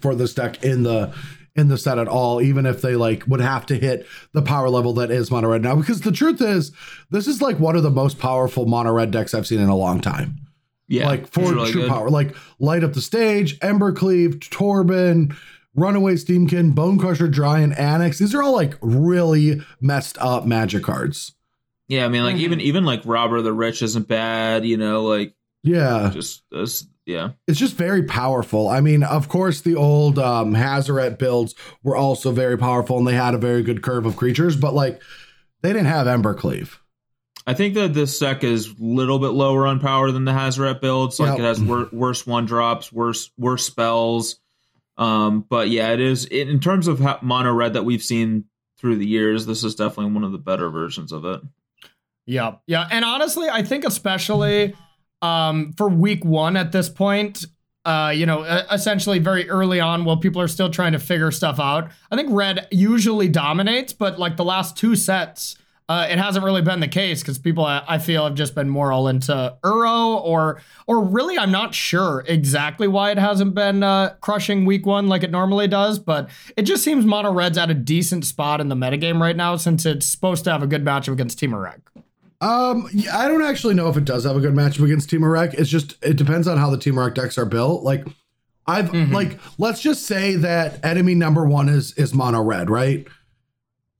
for this deck in the in the set at all, even if they like would have to hit the power level that is mono red now. Because the truth is, this is like one of the most powerful mono red decks I've seen in a long time. Yeah, like for really true good. power, like light up the stage, Embercleave, Torbran, Runaway Steamkin, Bone Bonecrusher, Giant, Anax. These are all like really messed up magic cards. Yeah, I mean, like mm-hmm. even even like Robber the Rich isn't bad. You know, like yeah, just this. Yeah, it's just very powerful. I mean, of course, the old um, Hazoret builds were also very powerful, and they had a very good curve of creatures, but like they didn't have Embercleave. I think that this sec is a little bit lower on power than the Hazoret builds. Like yep. it has wor- worse one drops, worse worse spells. Um, but yeah, it is in terms of mono red that we've seen through the years. This is definitely one of the better versions of it. Yeah. Yeah. And honestly, I think especially um, for week one at this point, uh, you know, essentially very early on while people are still trying to figure stuff out. I think red usually dominates, but like the last two sets, uh, it hasn't really been the case because people I feel have just been more all into Uro or or really I'm not sure exactly why it hasn't been uh, crushing week one like it normally does, but it just seems Mono Red's at a decent spot in the metagame right now since it's supposed to have a good matchup against Temur Rec. Um, I don't actually know if it does have a good matchup against Temur Rec. It's just it depends on how the Temur Rec decks are built. Like I've mm-hmm. like let's just say that enemy number one is is mono red, right?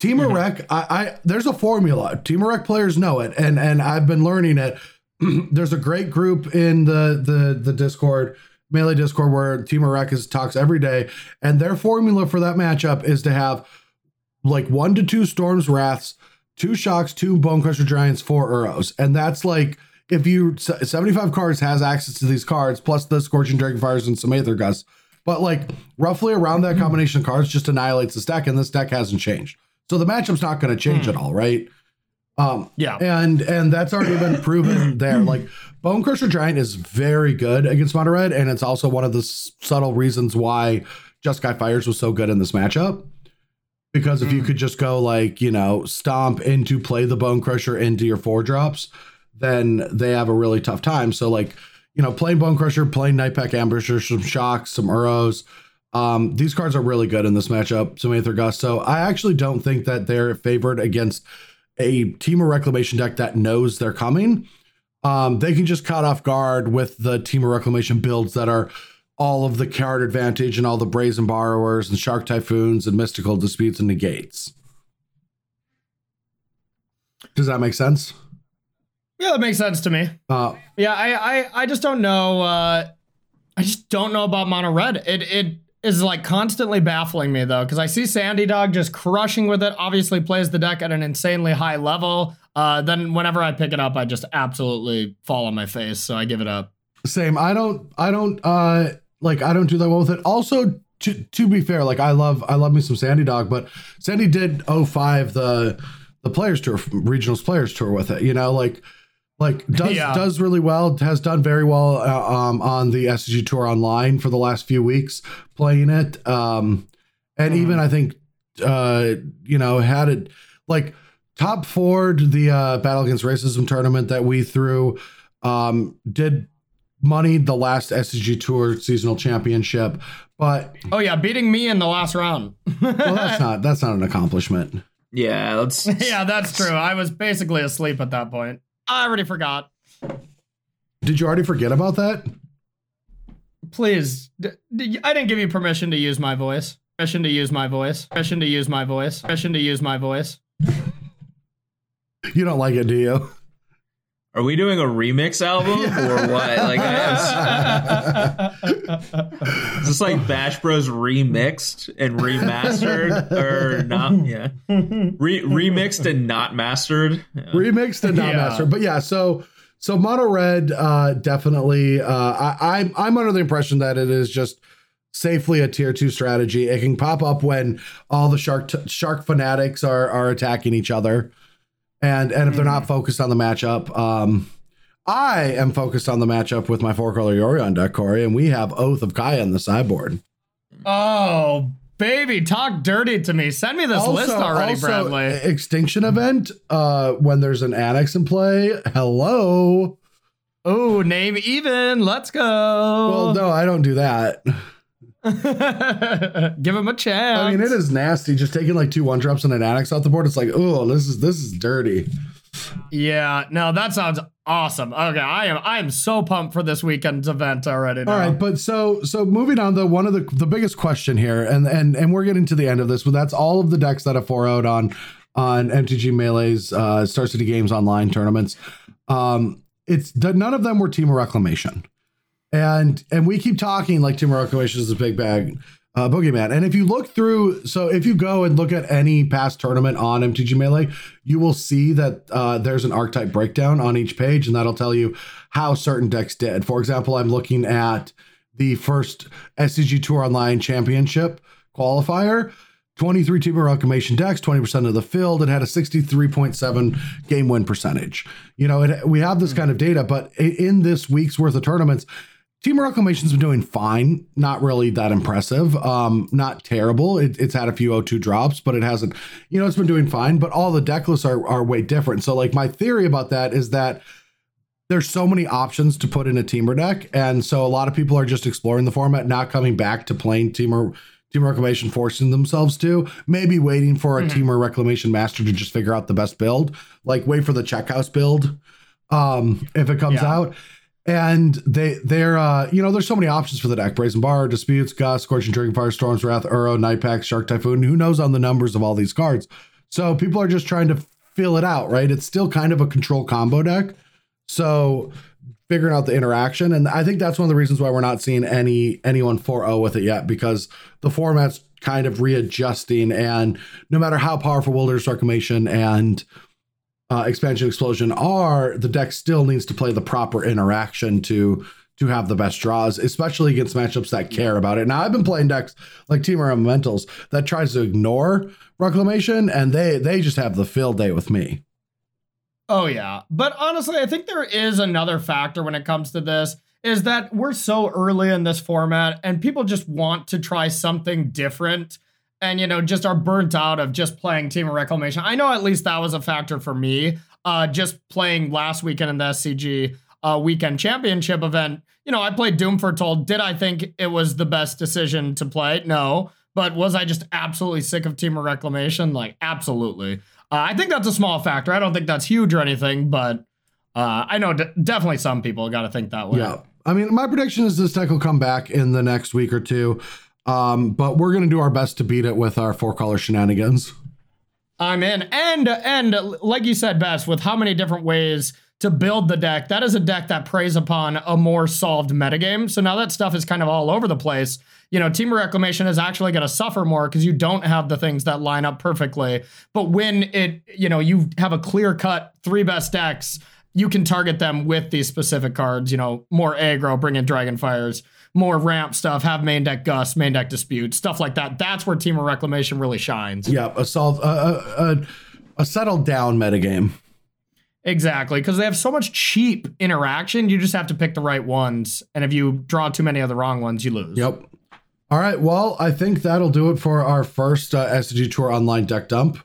Temur mm-hmm. Rec, I, I there's a formula. Temur Rec players know it, and and I've been learning it. there's a great group in the the the Discord, melee Discord, where Temur Rec is talks every day, and their formula for that matchup is to have like one to two Storm's Wraths two shocks, two bone crusher Giants, four Uros. And that's like if you 75 cards has access to these cards, plus the Scorching dragon fires and some Aether Gusts. But like roughly around that combination of cards just annihilates the deck, and this deck hasn't changed. So the matchup's not going to change mm. at all, right? Um, yeah, and and that's already been proven there. Like bone crusher Giant is very good against Mono Red, and it's also one of the subtle reasons why Jeskai Fires was so good in this matchup because if you mm. could just go like you know stomp into play the bone crusher into your four drops then they have a really tough time. So like you know playing bone crusher, playing night pack ambusher some shocks some uros um, these cards are really good in this matchup some aether gust so i actually don't think that they're favored against a Temur Reclamation deck that knows they're coming, um, they can just cut off guard with the Temur Reclamation builds that are all of the card advantage and all the brazen borrowers and shark typhoons and mystical disputes and negates. Does that make sense? Yeah, that makes sense to me. Uh, Yeah, I, I, I just don't know. Uh, I just don't know about mono red. It, it is like constantly baffling me though, because I see Sandy Dog just crushing with it. Obviously, plays the deck at an insanely high level. Uh, then whenever I pick it up, I just absolutely fall on my face. So I give it up. same. I don't. I don't. Uh, like I don't do that well with it. Also, to to be fair, like I love I love me some Sandy Dog, but Sandy did 05 the the Players Tour, Regionals Players Tour with it. You know, like like does Yeah. does really well. Has done very well uh, um, on the SG Tour online for the last few weeks playing it. Um, and even I think uh, you know had it like top forward the uh, Battle Against Racism tournament that we threw. Um, did moneyed the last SCG Tour seasonal championship, but Oh yeah, beating me in the last round. well, that's not that's not an accomplishment. Yeah, let's. yeah, that's true. I was basically asleep at that point. I already forgot. Did you already forget about that? Please, d- d- I didn't give you permission to use my voice. Permission to use my voice. Permission to use my voice. Permission to use my voice. You don't like it, do you? Are we doing a remix album or what? Like, I is this like Bash Bros remixed and remastered or not? Yeah, Re- remixed and not mastered. Yeah. Remixed and not Yeah. master. But yeah, so so mono red uh definitely uh I, I'm I'm under the impression that it is just safely a tier two strategy. It can pop up when all the shark t- shark fanatics are are attacking each other. And and if they're not focused on the matchup, um I am focused on the matchup with my four color Yorion deck, Corey, and we have Oath of Kaya on the sideboard. oh, baby, talk dirty to me. Send me this list already, Bradley. Extinction event, uh, when there's an Anax in play. Hello. Oh, name even. Let's go. Well, no, I don't do that. Give him a chance. I mean, it is nasty. Just taking like two one drops and an Anax off the board. It's like, oh, this is this is dirty. Yeah, no, that sounds awesome. Okay, I am I am so pumped for this weekend's event already. Now. All right, but so so moving on though, one of the the biggest question here, and and and we're getting to the end of this, but that's all of the decks that have 4 out on on MTG Melee's uh, Star City Games online tournaments. Um, it's none of them were Temur Reclamation, and and we keep talking like Temur is a big bag. Uh, boogeyman, and if you look through, so if you go and look at any past tournament on MTG Melee, you will see that uh, there's an archetype breakdown on each page, and that'll tell you how certain decks did. For example, I'm looking at the first SCG Tour Online Championship qualifier. 23 Temur Reclamation decks, 20% of the field. It had a 63.7 game win percentage. You know, it, we have this kind of data, but in this week's worth of tournaments, Temur Reclamation's been doing fine. Not really that impressive. Um, not terrible. It, it's had a few O2 drops, but it hasn't, you know, it's been doing fine. But all the deck lists are, are way different. So, like, my theory about that is that there's so many options to put in a Temur deck. And so a lot of people are just exploring the format, not coming back to playing Temur Temur Reclamation, forcing themselves to, maybe waiting for a Temur reclamation master to just figure out the best build, like wait for the checkhouse build um if it comes Yeah. out. And they they're uh you know there's so many options for the deck. Brazen Bar, Disputes, Gust, Scorching Dragonfire, Storm's Wrath, Uro, Nightpack, Shark Typhoon. Who knows on the numbers of all these cards? So people are just trying to fill it out, right? It's still kind of a control combo deck. So figuring out the interaction. And I think that's one of the reasons why we're not seeing any anyone 4-0 with it yet, because the format's kind of readjusting. And no matter how powerful Wilderness Reclamation and uh, expansion explosion are, the deck still needs to play the proper interaction to to have the best draws, especially against matchups that care about it. Now I've been playing decks like Temur Elementals that tries to ignore reclamation, and they they just have the field day with me. Oh yeah. But honestly, I think there is another factor when it comes to this is that we're so early in this format and people just want to try something different and you know just are burnt out of just playing Temur Reclamation. I know at least that was a factor for me. Uh just playing last weekend in the SCG uh weekend championship event. You know, I played Doom Foretold. Did I think it was the best decision to play? No. But was I just absolutely sick of Temur Reclamation? Like absolutely. Uh, I think that's a small factor. I don't think that's huge or anything, but uh, I know d- definitely some people got to think that way. Yeah. I mean, my prediction is this deck will come back in the next week or two. Um, but we're going to do our best to beat it with our four color shenanigans. I'm in. And and like you said best, with how many different ways to build the deck, that is a deck that preys upon a more solved metagame. So now that stuff is kind of all over the place. You know, Temur Reclamation is actually going to suffer more because you don't have the things that line up perfectly. But when it, you know, you have a clear cut three best decks, you can target them with these specific cards. You know, more aggro, bring in Dragonfires, more ramp stuff, have main deck Gust, main deck Dispute, stuff like that. That's where Temur Reclamation really shines. Yeah, a uh, a, a settled down metagame. Exactly, because they have so much cheap interaction. You just have to pick the right ones, and if you draw too many of the wrong ones, you lose. Yep. All right. Well, I think that'll do it for our first uh, SCG Tour online deck dump.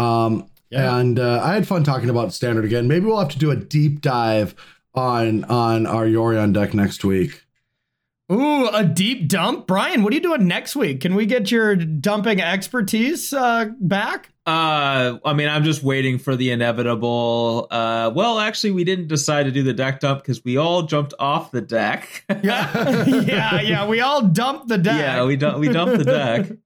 Um, yeah. And uh, I had fun talking about standard again. Maybe we'll have to do a deep dive on on our Yorion deck next week. Ooh, a deep dump, Brian. What are you doing next week? Can we get your dumping expertise uh, back? Uh, I mean, I'm just waiting for the inevitable. Uh, well, actually, we didn't decide to do the deck dump because we all jumped off the deck. yeah, yeah, yeah. We all dumped the deck. Yeah, we dumped we dumped the deck.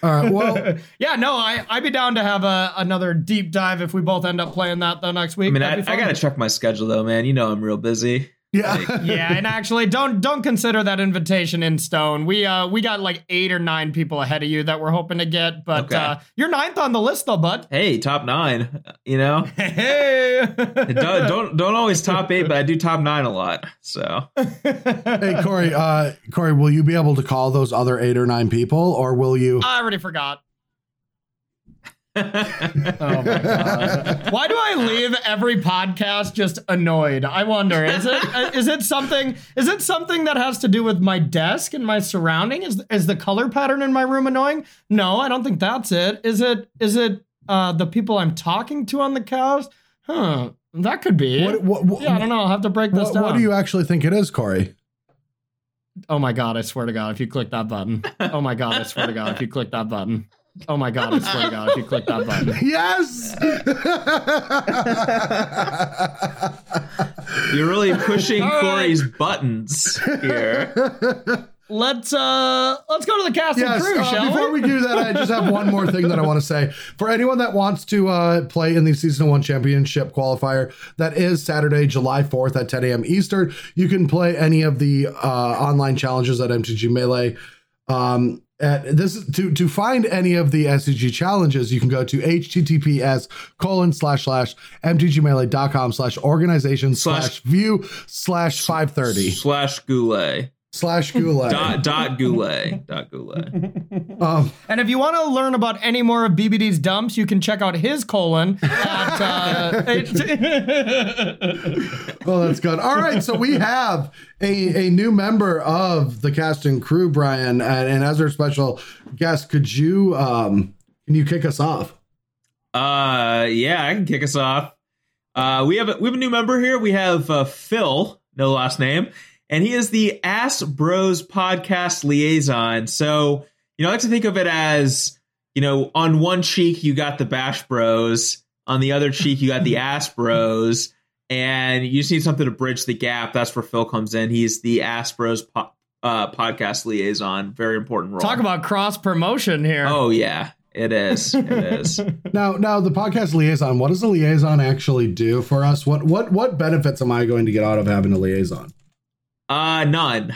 All right. Well, yeah, no, I I'd be down to have a, another deep dive if we both end up playing that the next week. I mean, I, I gotta check my schedule though, man. You know, I'm real busy. Yeah. Like, yeah, and actually don't don't consider that invitation in stone. We uh we got like eight or nine people ahead of you that we're hoping to get, but okay. uh you're ninth on the list though, bud. Hey, top nine. You know? Hey don't, don't don't always top eight, but I do top nine a lot. So Hey Corey, uh Corey, will you be able to call those other eight or nine people or will you I already forgot oh my god! Why do I leave every podcast just annoyed? I wonder is it is it something is it something that has to do with my desk and my surrounding? Is is the color pattern in my room annoying? No, I don't think that's it. Is it is it uh, the people I'm talking to on the couch? Huh? That could be. What, what, what, yeah, I don't know. I'll have to break this down. What do you actually think it is, Corey? Oh my god! I swear to God, if you click that button. Oh my god! I swear to God, if you click that button. Oh my god, I swear to God, if you click that button. Yes! You're really pushing right. Corey's buttons here. Let's uh let's go to the cast yes, and crew, uh, shall before we? we do that, I just have one more thing that I want to say. For anyone that wants to uh play in the season one championship qualifier, that is Saturday, July 4th at 10 a.m. Eastern. You can play any of the uh online challenges at MTG Melee. Um, at this to to find any of the SCG challenges, you can go to https colon slash slash mtgmelee.com slash organization slash view slash 530 slash goulet slash goulet dot dot goulet dot goulet. Um, and if you want to learn about any more of BBD's dumps, you can check out his colon at. Uh, well, that's good. All right, so we have a a new member of the cast and crew, Brian, and, and as our special guest, could you um can you kick us off? Uh, yeah, I can kick us off. Uh, we have a, we have a new member here. We have uh, Phil, no last name and he is the Ass Bros podcast liaison. So, you know, I like to think of it as, you know, on one cheek you got the Bash Bros, on the other cheek you got the Ass Bros, and you just need something to bridge the gap. That's where Phil comes in. He's the Ass Bros po- uh, podcast liaison. Very important role. Talk about cross promotion here. Oh yeah. It is. It is. now, now the podcast liaison. What does a liaison actually do for us? What what what benefits am I going to get out of having a liaison? Uh, none.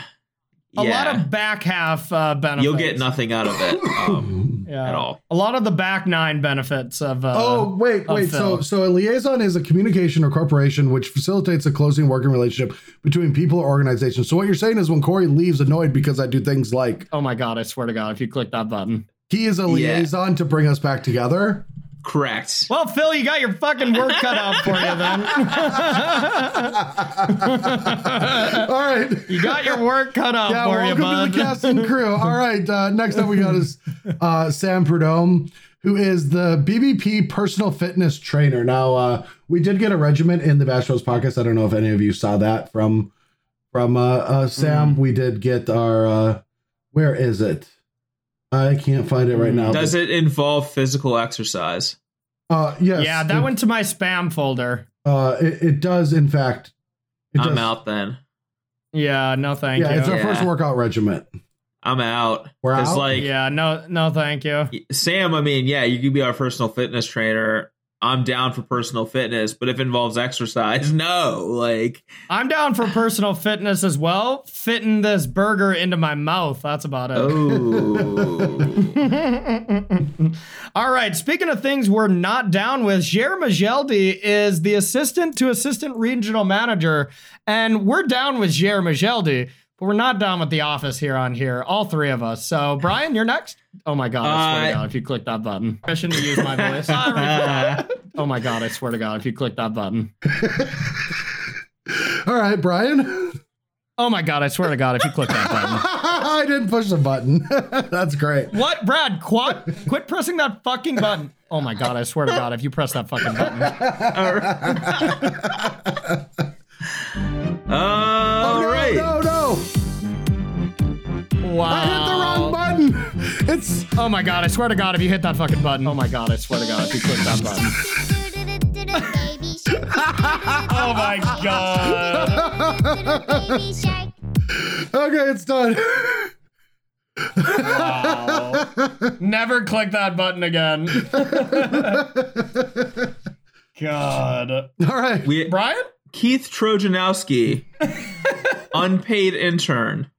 A yeah. lot of back half uh, benefits. You'll get nothing out of it um, yeah. at all. A lot of the back nine benefits of. Uh, oh wait, wait. So, so a liaison is a communication or corporation which facilitates a closing working relationship between people or organizations. So what you're saying is when Corey leaves annoyed because I do things like. Oh my god! I swear to God, if you click that button, he is a liaison yeah. to bring us back together. Correct. Well, Phil, you got your fucking work cut out for you then. All right. You got your work cut out yeah, for welcome you, bud. to the cast and crew. All right. Uh, next up, we got is uh, Sam Prudhomme, who is the BBP personal fitness trainer. Now, uh, we did get a regiment in the Bash Bros podcast. I don't know if any of you saw that from from uh, uh, Sam. Mm. We did get our. Uh, where is it? I can't find it right now. Does it involve physical exercise? Uh, yes. Yeah, that it, went to my spam folder. Uh, it, it does, in fact. It I'm does- out then. Yeah, no thank Yeah, you. it's our Yeah. first workout regiment. I'm out. We're 'Cause, out? like yeah, no no thank you. Sam, I mean, yeah, you could be our personal fitness trainer. I'm down for personal fitness, but if it involves exercise, no. Like, I'm down for personal fitness as well. Fitting this burger into my mouth. That's about it. oh, All right. Speaking of things we're not down with, Jer Majeldi is the assistant to assistant regional manager, and we're down with Jer Majeldi, we're not done with the office here on here. All three of us. So, Brian, you're next. Oh my god! I swear to Uh, God, if you click that button, permission to use my voice. I oh my god! I swear to God, if you click that button. All right, Brian. Oh my god! I swear to God, if you click that button. I didn't push the button. That's great. What, Brad? Quit, quit pressing that fucking button. Oh my god! I swear to God, if you press that fucking button. My god, I swear to god if you hit that fucking button. Oh my god, I swear to god if you click that button. Oh my god. okay. It's done. Wow. Never click that button again. god. All right. We Brian? Keith Trojanowski, unpaid intern.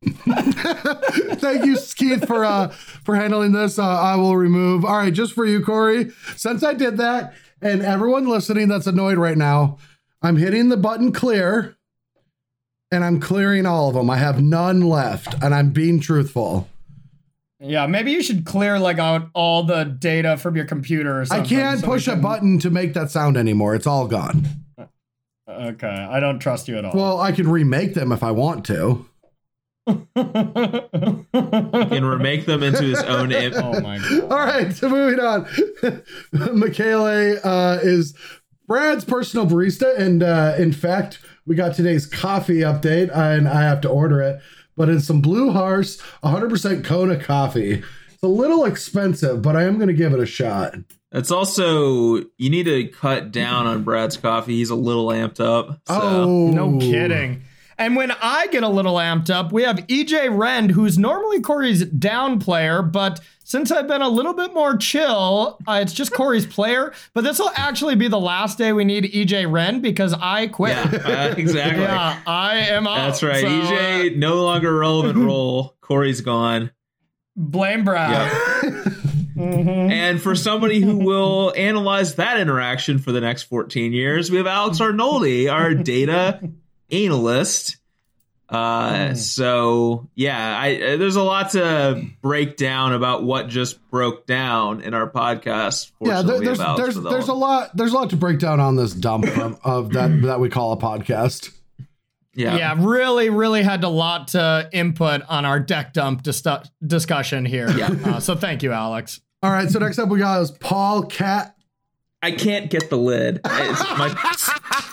Thank you, Keith, for uh for handling this. Uh, I will remove. All right, just for you, Corey. Since I did that, and everyone listening that's annoyed right now, I'm hitting the button clear, and I'm clearing all of them. I have none left, and I'm being truthful. Yeah, maybe you should clear like out all the data from your computer or I can't so push a button to make that sound anymore. It's all gone. Okay, I don't trust you at all. Well, I can remake them if I want to. And remake them into his own. Im- oh my god. All right, so moving on. Michele uh, is Brad's personal barista, and uh, in fact, we got today's coffee update, and I have to order it. But it's some Blue Horse 100% Kona coffee. It's a little expensive, but I am going to give it a shot. It's also you need to cut down on Brad's coffee. He's a little amped up. So. Oh, No kidding. And when I get a little amped up, we have EJ Rend, who's normally Corey's down player, but since I've been a little bit more chill, uh, it's just Corey's player. But this will actually be the last day we need EJ Rend because I quit. Yeah, uh, exactly. Yeah, I am out. That's right. So, uh, EJ, no longer relevant role. Corey's gone. blame Brad. Mhm. And for somebody who will analyze that interaction for the next 14 years, we have Alex Arnoldi, our data analyst. Uh, so yeah, I uh, there's a lot to break down about what just broke down in our podcast. Yeah, there, there's about there's the- there's a lot there's a lot to break down on this dump of, of that that we call a podcast. yeah. Yeah, really, really had a lot to input on our deck dump dis- discussion here. Yeah. Uh, so thank you, Alex. All right, so next up we got is Paul Cat. I can't get the lid. It's my,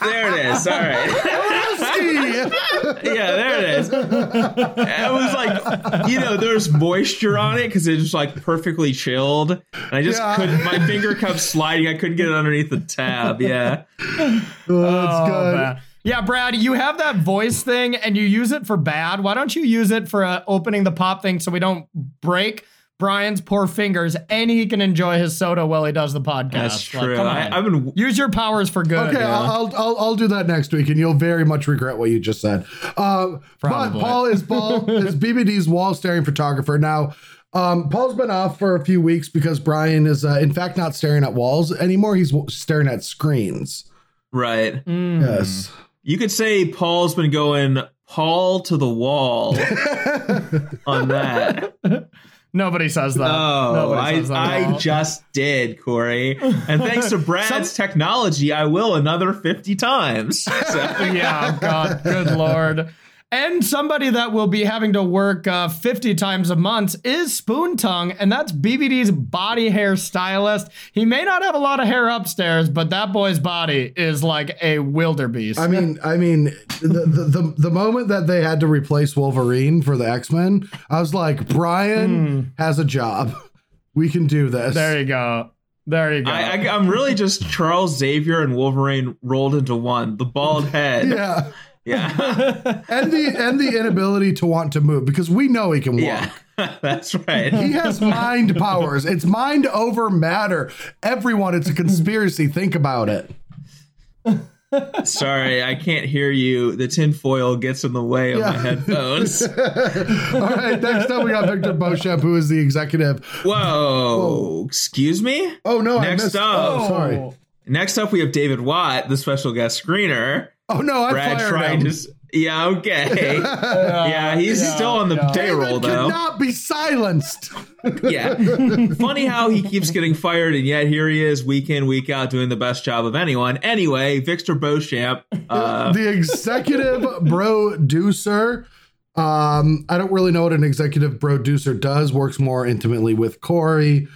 there it is. All right. yeah, there it is. It was like, you know, there's moisture on it because it was like perfectly chilled. And I just Yeah. couldn't, my finger kept sliding. I couldn't get it underneath the tab. Yeah. Oh, that's Oh, good. man. Yeah, Brad, you have that voice thing and you use it for bad. Why don't you use it for uh, opening the pop thing so we don't break Brian's poor fingers and he can enjoy his soda while he does the podcast? That's Like, true. come I, on. I've been, Use your powers for good. Okay, yeah. I'll, I'll I'll do that next week, and you'll very much regret what you just said. Uh, but Probably. Paul is Paul is BBD's wall staring photographer. Now, um, Paul's been off for a few weeks because Brian is, uh, in fact, not staring at walls anymore. He's w- staring at screens. right. Mm. Yes. You could say Paul's been going Paul to the wall on that. Nobody says that. Oh, Nobody I, says that I just did, Corey. And thanks to Brad's technology, I will another 50 times. So, yeah, God, good lord. And somebody that will be having to work uh, 50 times a month is Spoon Tongue, and that's BBD's body hair stylist. He may not have a lot of hair upstairs, but that boy's body is like a wildebeest. I mean, I mean, the, the the the moment that they had to replace Wolverine for the X Men, I was like, Brian has a job. We can do this. there you go. There you go. I, I, I'm really just Charles Xavier and Wolverine rolled into one. The bald head. Yeah. Yeah. And the and the inability to want to move because we know he can walk. Yeah. That's right. He has mind powers. It's mind over matter. Everyone, it's a conspiracy. Think about it. Sorry, I can't hear you. The tinfoil gets in the way of Yeah. my headphones. All right, next up we got Victor Beauchamp, who is the executive. Whoa. Excuse me? Oh no, I Next missed. up. Oh, sorry. Oh. Next up, we have David Watt, the special guest screener. Oh no, I Brad fired trying him. Yeah, okay. yeah, he's yeah, still on the yeah. payroll, David though. cannot be silenced. Yeah. Funny how he keeps getting fired, and yet here he is week in, week out doing the best job of anyone. Anyway, Victor Beauchamp. Uh, the executive producer. Um, I don't really know what an executive producer does. Works more intimately with Corey.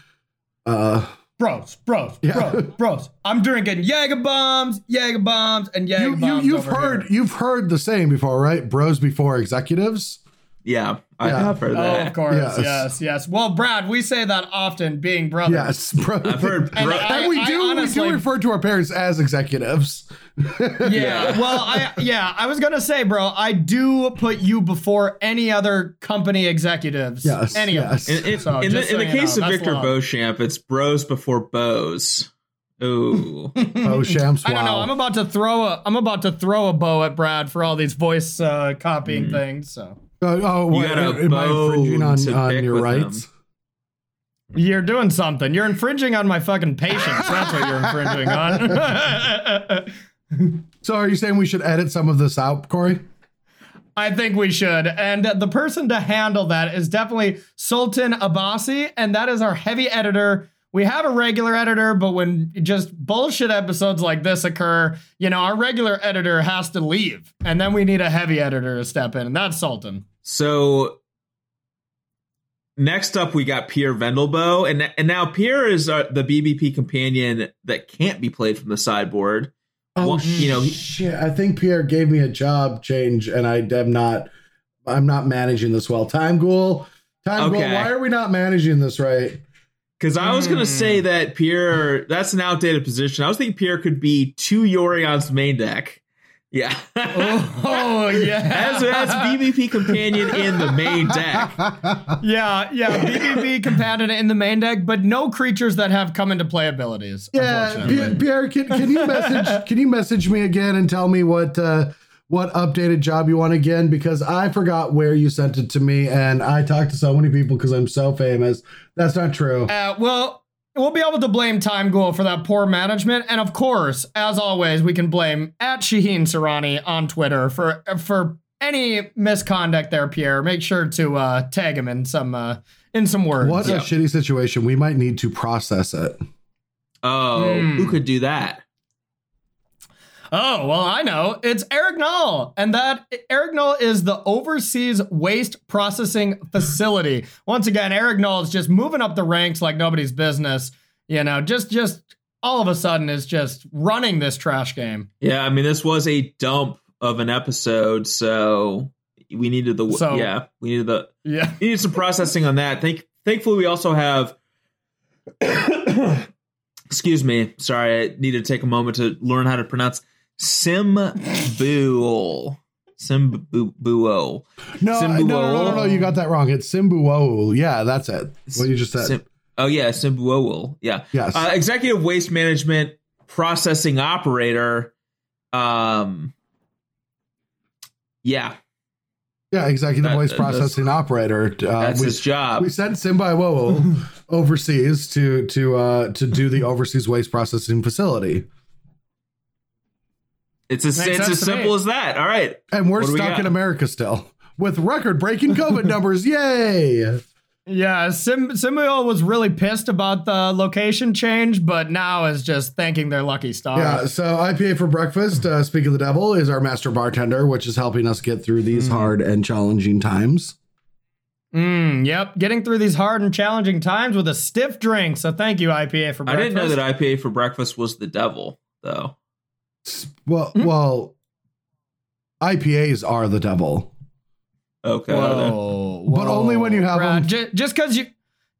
Uh, bros, bros, Yeah. bros, bros. I'm drinking Jaeger bombs, Jaeger bombs, and Jaeger you, you bombs. you've over heard here. you've heard the saying before, right? Bros before executives. Yeah, I Yeah. have heard Oh, that. of course. Yes. Yes. yes, Well, Brad, we say that often, being brothers. Yes, bro. I've heard. And bro- I- we do honestly- we do refer to our parents as executives. Yeah. Well, I yeah, I was gonna say, bro, I do put you before any other company executives. Yes, Any yes. of in, them. in, So, in the, just in the case know, of Victor love. Beauchamp, it's bros before bows. Ooh. Oh, Shams. I don't know. I'm about to throw a I'm about to throw a bow at Brad for all these voice uh, copying Mm. things. So Oh, oh You wait, got a am I infringing on, to on pick your with rights? them. you're doing something. You're infringing on my fucking patience. That's what you're infringing on. So, are you saying we should edit some of this out, Corey? I think we should. And the person to handle that is definitely Sultan Abbasi, and that is our heavy editor. We have a regular editor, but when just bullshit episodes like this occur, you know, our regular editor has to leave, and then we need a heavy editor to step in, and that's Sultan. So next up, we got Pierre Vendelbo, and and now Pierre is uh, the BBP companion that can't be played from the sideboard. Oh, Well, you know, he- shit. I think Pierre gave me a job change, and I am not. I'm not managing this well. Time Ghoul, Time Ghoul. Why are we not managing this right? Because I was going to Hmm. say that Pierre, that's an outdated position. I was thinking Pierre could be two Yorion's main deck. Yeah. Oh, yeah. as, as BBP companion in the main deck. Yeah, yeah, BBB companion in the main deck, but no creatures that have come into play abilities. Yeah, unfortunately. Pierre, Pierre can, can you message? can you message me again and tell me what uh, what updated job you want again? Because I forgot where you sent it to me, and I talked to so many people because I'm so famous. That's not true. Uh, well, we'll be able to blame Time Ghoul for that poor management, and of course, as always, we can blame at Shaheen Sarani on Twitter for for any misconduct there. Pierre, make sure to uh, tag him in some uh, in some words. What a Yeah. shitty situation. We might need to process it. Oh, Hmm. who could do that? Oh, well, I know. It's Eric Knoll. And that Eric Knoll is the Overseas Waste Processing Facility. Once again, Eric Knoll is just moving up the ranks like nobody's business. You know, just just all of a sudden is just running this trash game. Yeah, I mean, this was a dump of an episode, so we needed the So- yeah, we needed the Yeah. we needed some processing on that. Thank, thankfully, we also have. excuse me, sorry, I needed to take a moment to learn how to pronounce Simbuol. Simbuol. No, no, no, no, no, no, you got that wrong. It's Simbuo. Yeah, that's it. What you just said. Sim- oh yeah, Simbuol. Yeah. yes. Uh, executive waste management processing operator. Um. Yeah, yeah, executive that- waste that's- processing operator. Uh, that's we, his job. we sent Simbai overseas to to uh, to do the overseas waste processing facility, It's as, it's as simple as that. All right. and we're What do we stuck in America still with record breaking COVID numbers. Yay! Yeah, Sim Simuel was really pissed about the location change, but now is just thanking their lucky stars. Yeah, so IPA for breakfast, uh, Speak of the Devil, is our master bartender, which is helping us get through these Mm. hard and challenging times. Mm, yep, getting through these hard and challenging times with a stiff drink. So thank you, IPA, for breakfast. I didn't know that IPA for breakfast was the devil, though. Well, Hmm? well, IPAs are the devil. Okay. Whoa, But only when you have Brad, them- ju- just because you,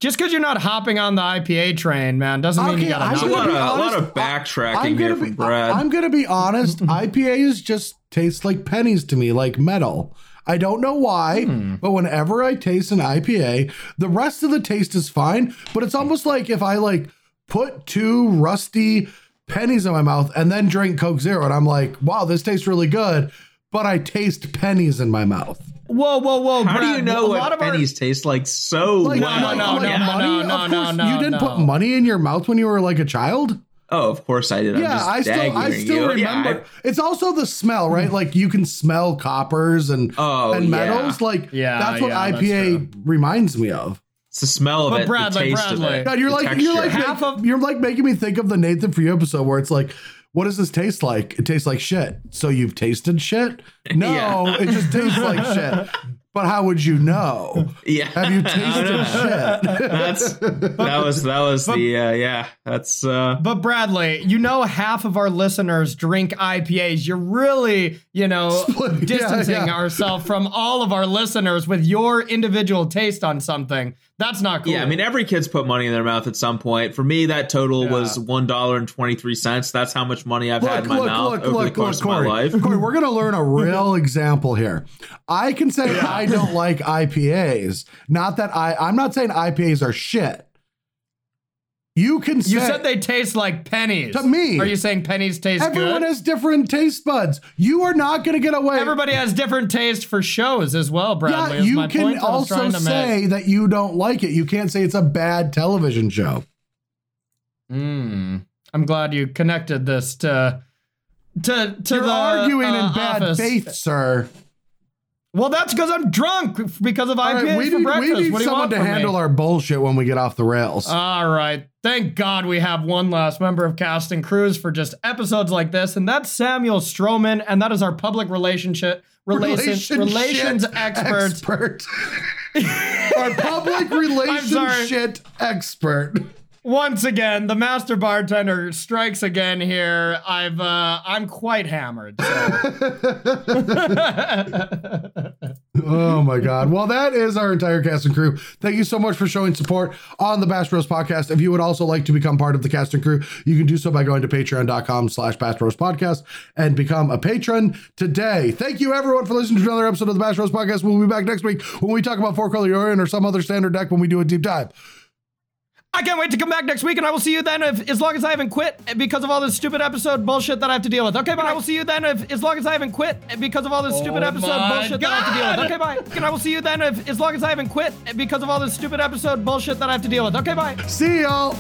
Just because you're not hopping on the IPA train, man, doesn't mean Okay, you gotta. I'm There's a knock lot of, be a lot of backtracking I'm here gonna from be, Brad. I'm gonna be honest. IPAs just taste like pennies to me, like metal. I don't know why, Hmm. but whenever I taste an IPA, the rest of the taste is fine. But it's almost like if I like put two rusty pennies in my mouth and then drink Coke Zero, and I'm like, wow, this tastes really good. But I taste pennies in my mouth. Whoa, whoa, whoa! How do you know a lot what of our- pennies taste like so Like, well? no, no, like no, money. no, of no, course, no, you didn't no. put money in your mouth when you were like a child. Oh, of course I did. I'm yeah, just I still, I still you. Yeah, remember. I- it's also the smell, right? Like you can smell coppers and Oh, and yeah. metals. Like Yeah, that's what yeah, that's IPA reminds me of. It's the smell of But it, Bradley, the taste Bradley. of it. God, you're the like you're like. Half of- you're like making me think of the Nathan for you episode where it's like, what does this taste like? It tastes like shit. So you've tasted shit? No, Yeah. it just tastes like shit. But how would you know? yeah. Have you tasted shit? That's that was that was the uh, yeah. That's uh But Bradley, you know half of our listeners drink IPAs. You're really, you know, Split- distancing yeah. ourselves from all of our listeners with your individual taste on something. That's not cool. yeah. I mean, every kid's put money in their mouth at some point. For me, that total was one dollar and twenty three cents. That's how much money I've had in my mouth over the course of my life. Corey, we're gonna learn a real example here. I can say I don't like IPAs. Not that I. I'm not saying IPAs are shit. You can say you said they taste like pennies. To me. Are you saying pennies taste everyone good? has different taste buds. You are not gonna get away. Everybody has different taste for shows as well, Bradley. yeah, you my can point also to say that you don't like it. You can't say it's a bad television show. make. Mm. I'm glad you connected this to to to You're the arguing uh, in bad office. faith, sir. Well, that's because I'm drunk because of IPAs right, we for need, breakfast. we need what do you someone want to handle me? our bullshit when we get off the rails. All right. Thank God we have one last member of cast and crews for just episodes like this, and that's Samuel Stroman, and that is our public relationship relations relations expert. expert. Our public relationship expert. Once again, the master bartender strikes again here. I've uh I'm quite hammered. So. Oh my God. Well, that is our entire cast and crew. Thank you so much for showing support on the Bash Bros podcast. If you would also like to become part of the cast and crew, you can do so by going to patreon.com slash Bash Bros podcast and become a patron today. Thank you everyone for listening to another episode of the Bash Bros podcast. We'll be back next week when we talk about four color Yorion or some other standard deck when we do a deep dive. I can't wait to come back next week, and I will see you then. If as long as I haven't quit because of all this stupid episode bullshit that I have to deal with. Okay, but I will see you then. If as long as I haven't quit because of all this stupid Oh episode my bullshit that I have to deal with. Okay, bye. And I will see you then. If as long as I haven't quit because of all this stupid episode bullshit that I have to deal with. Okay, bye. See y'all.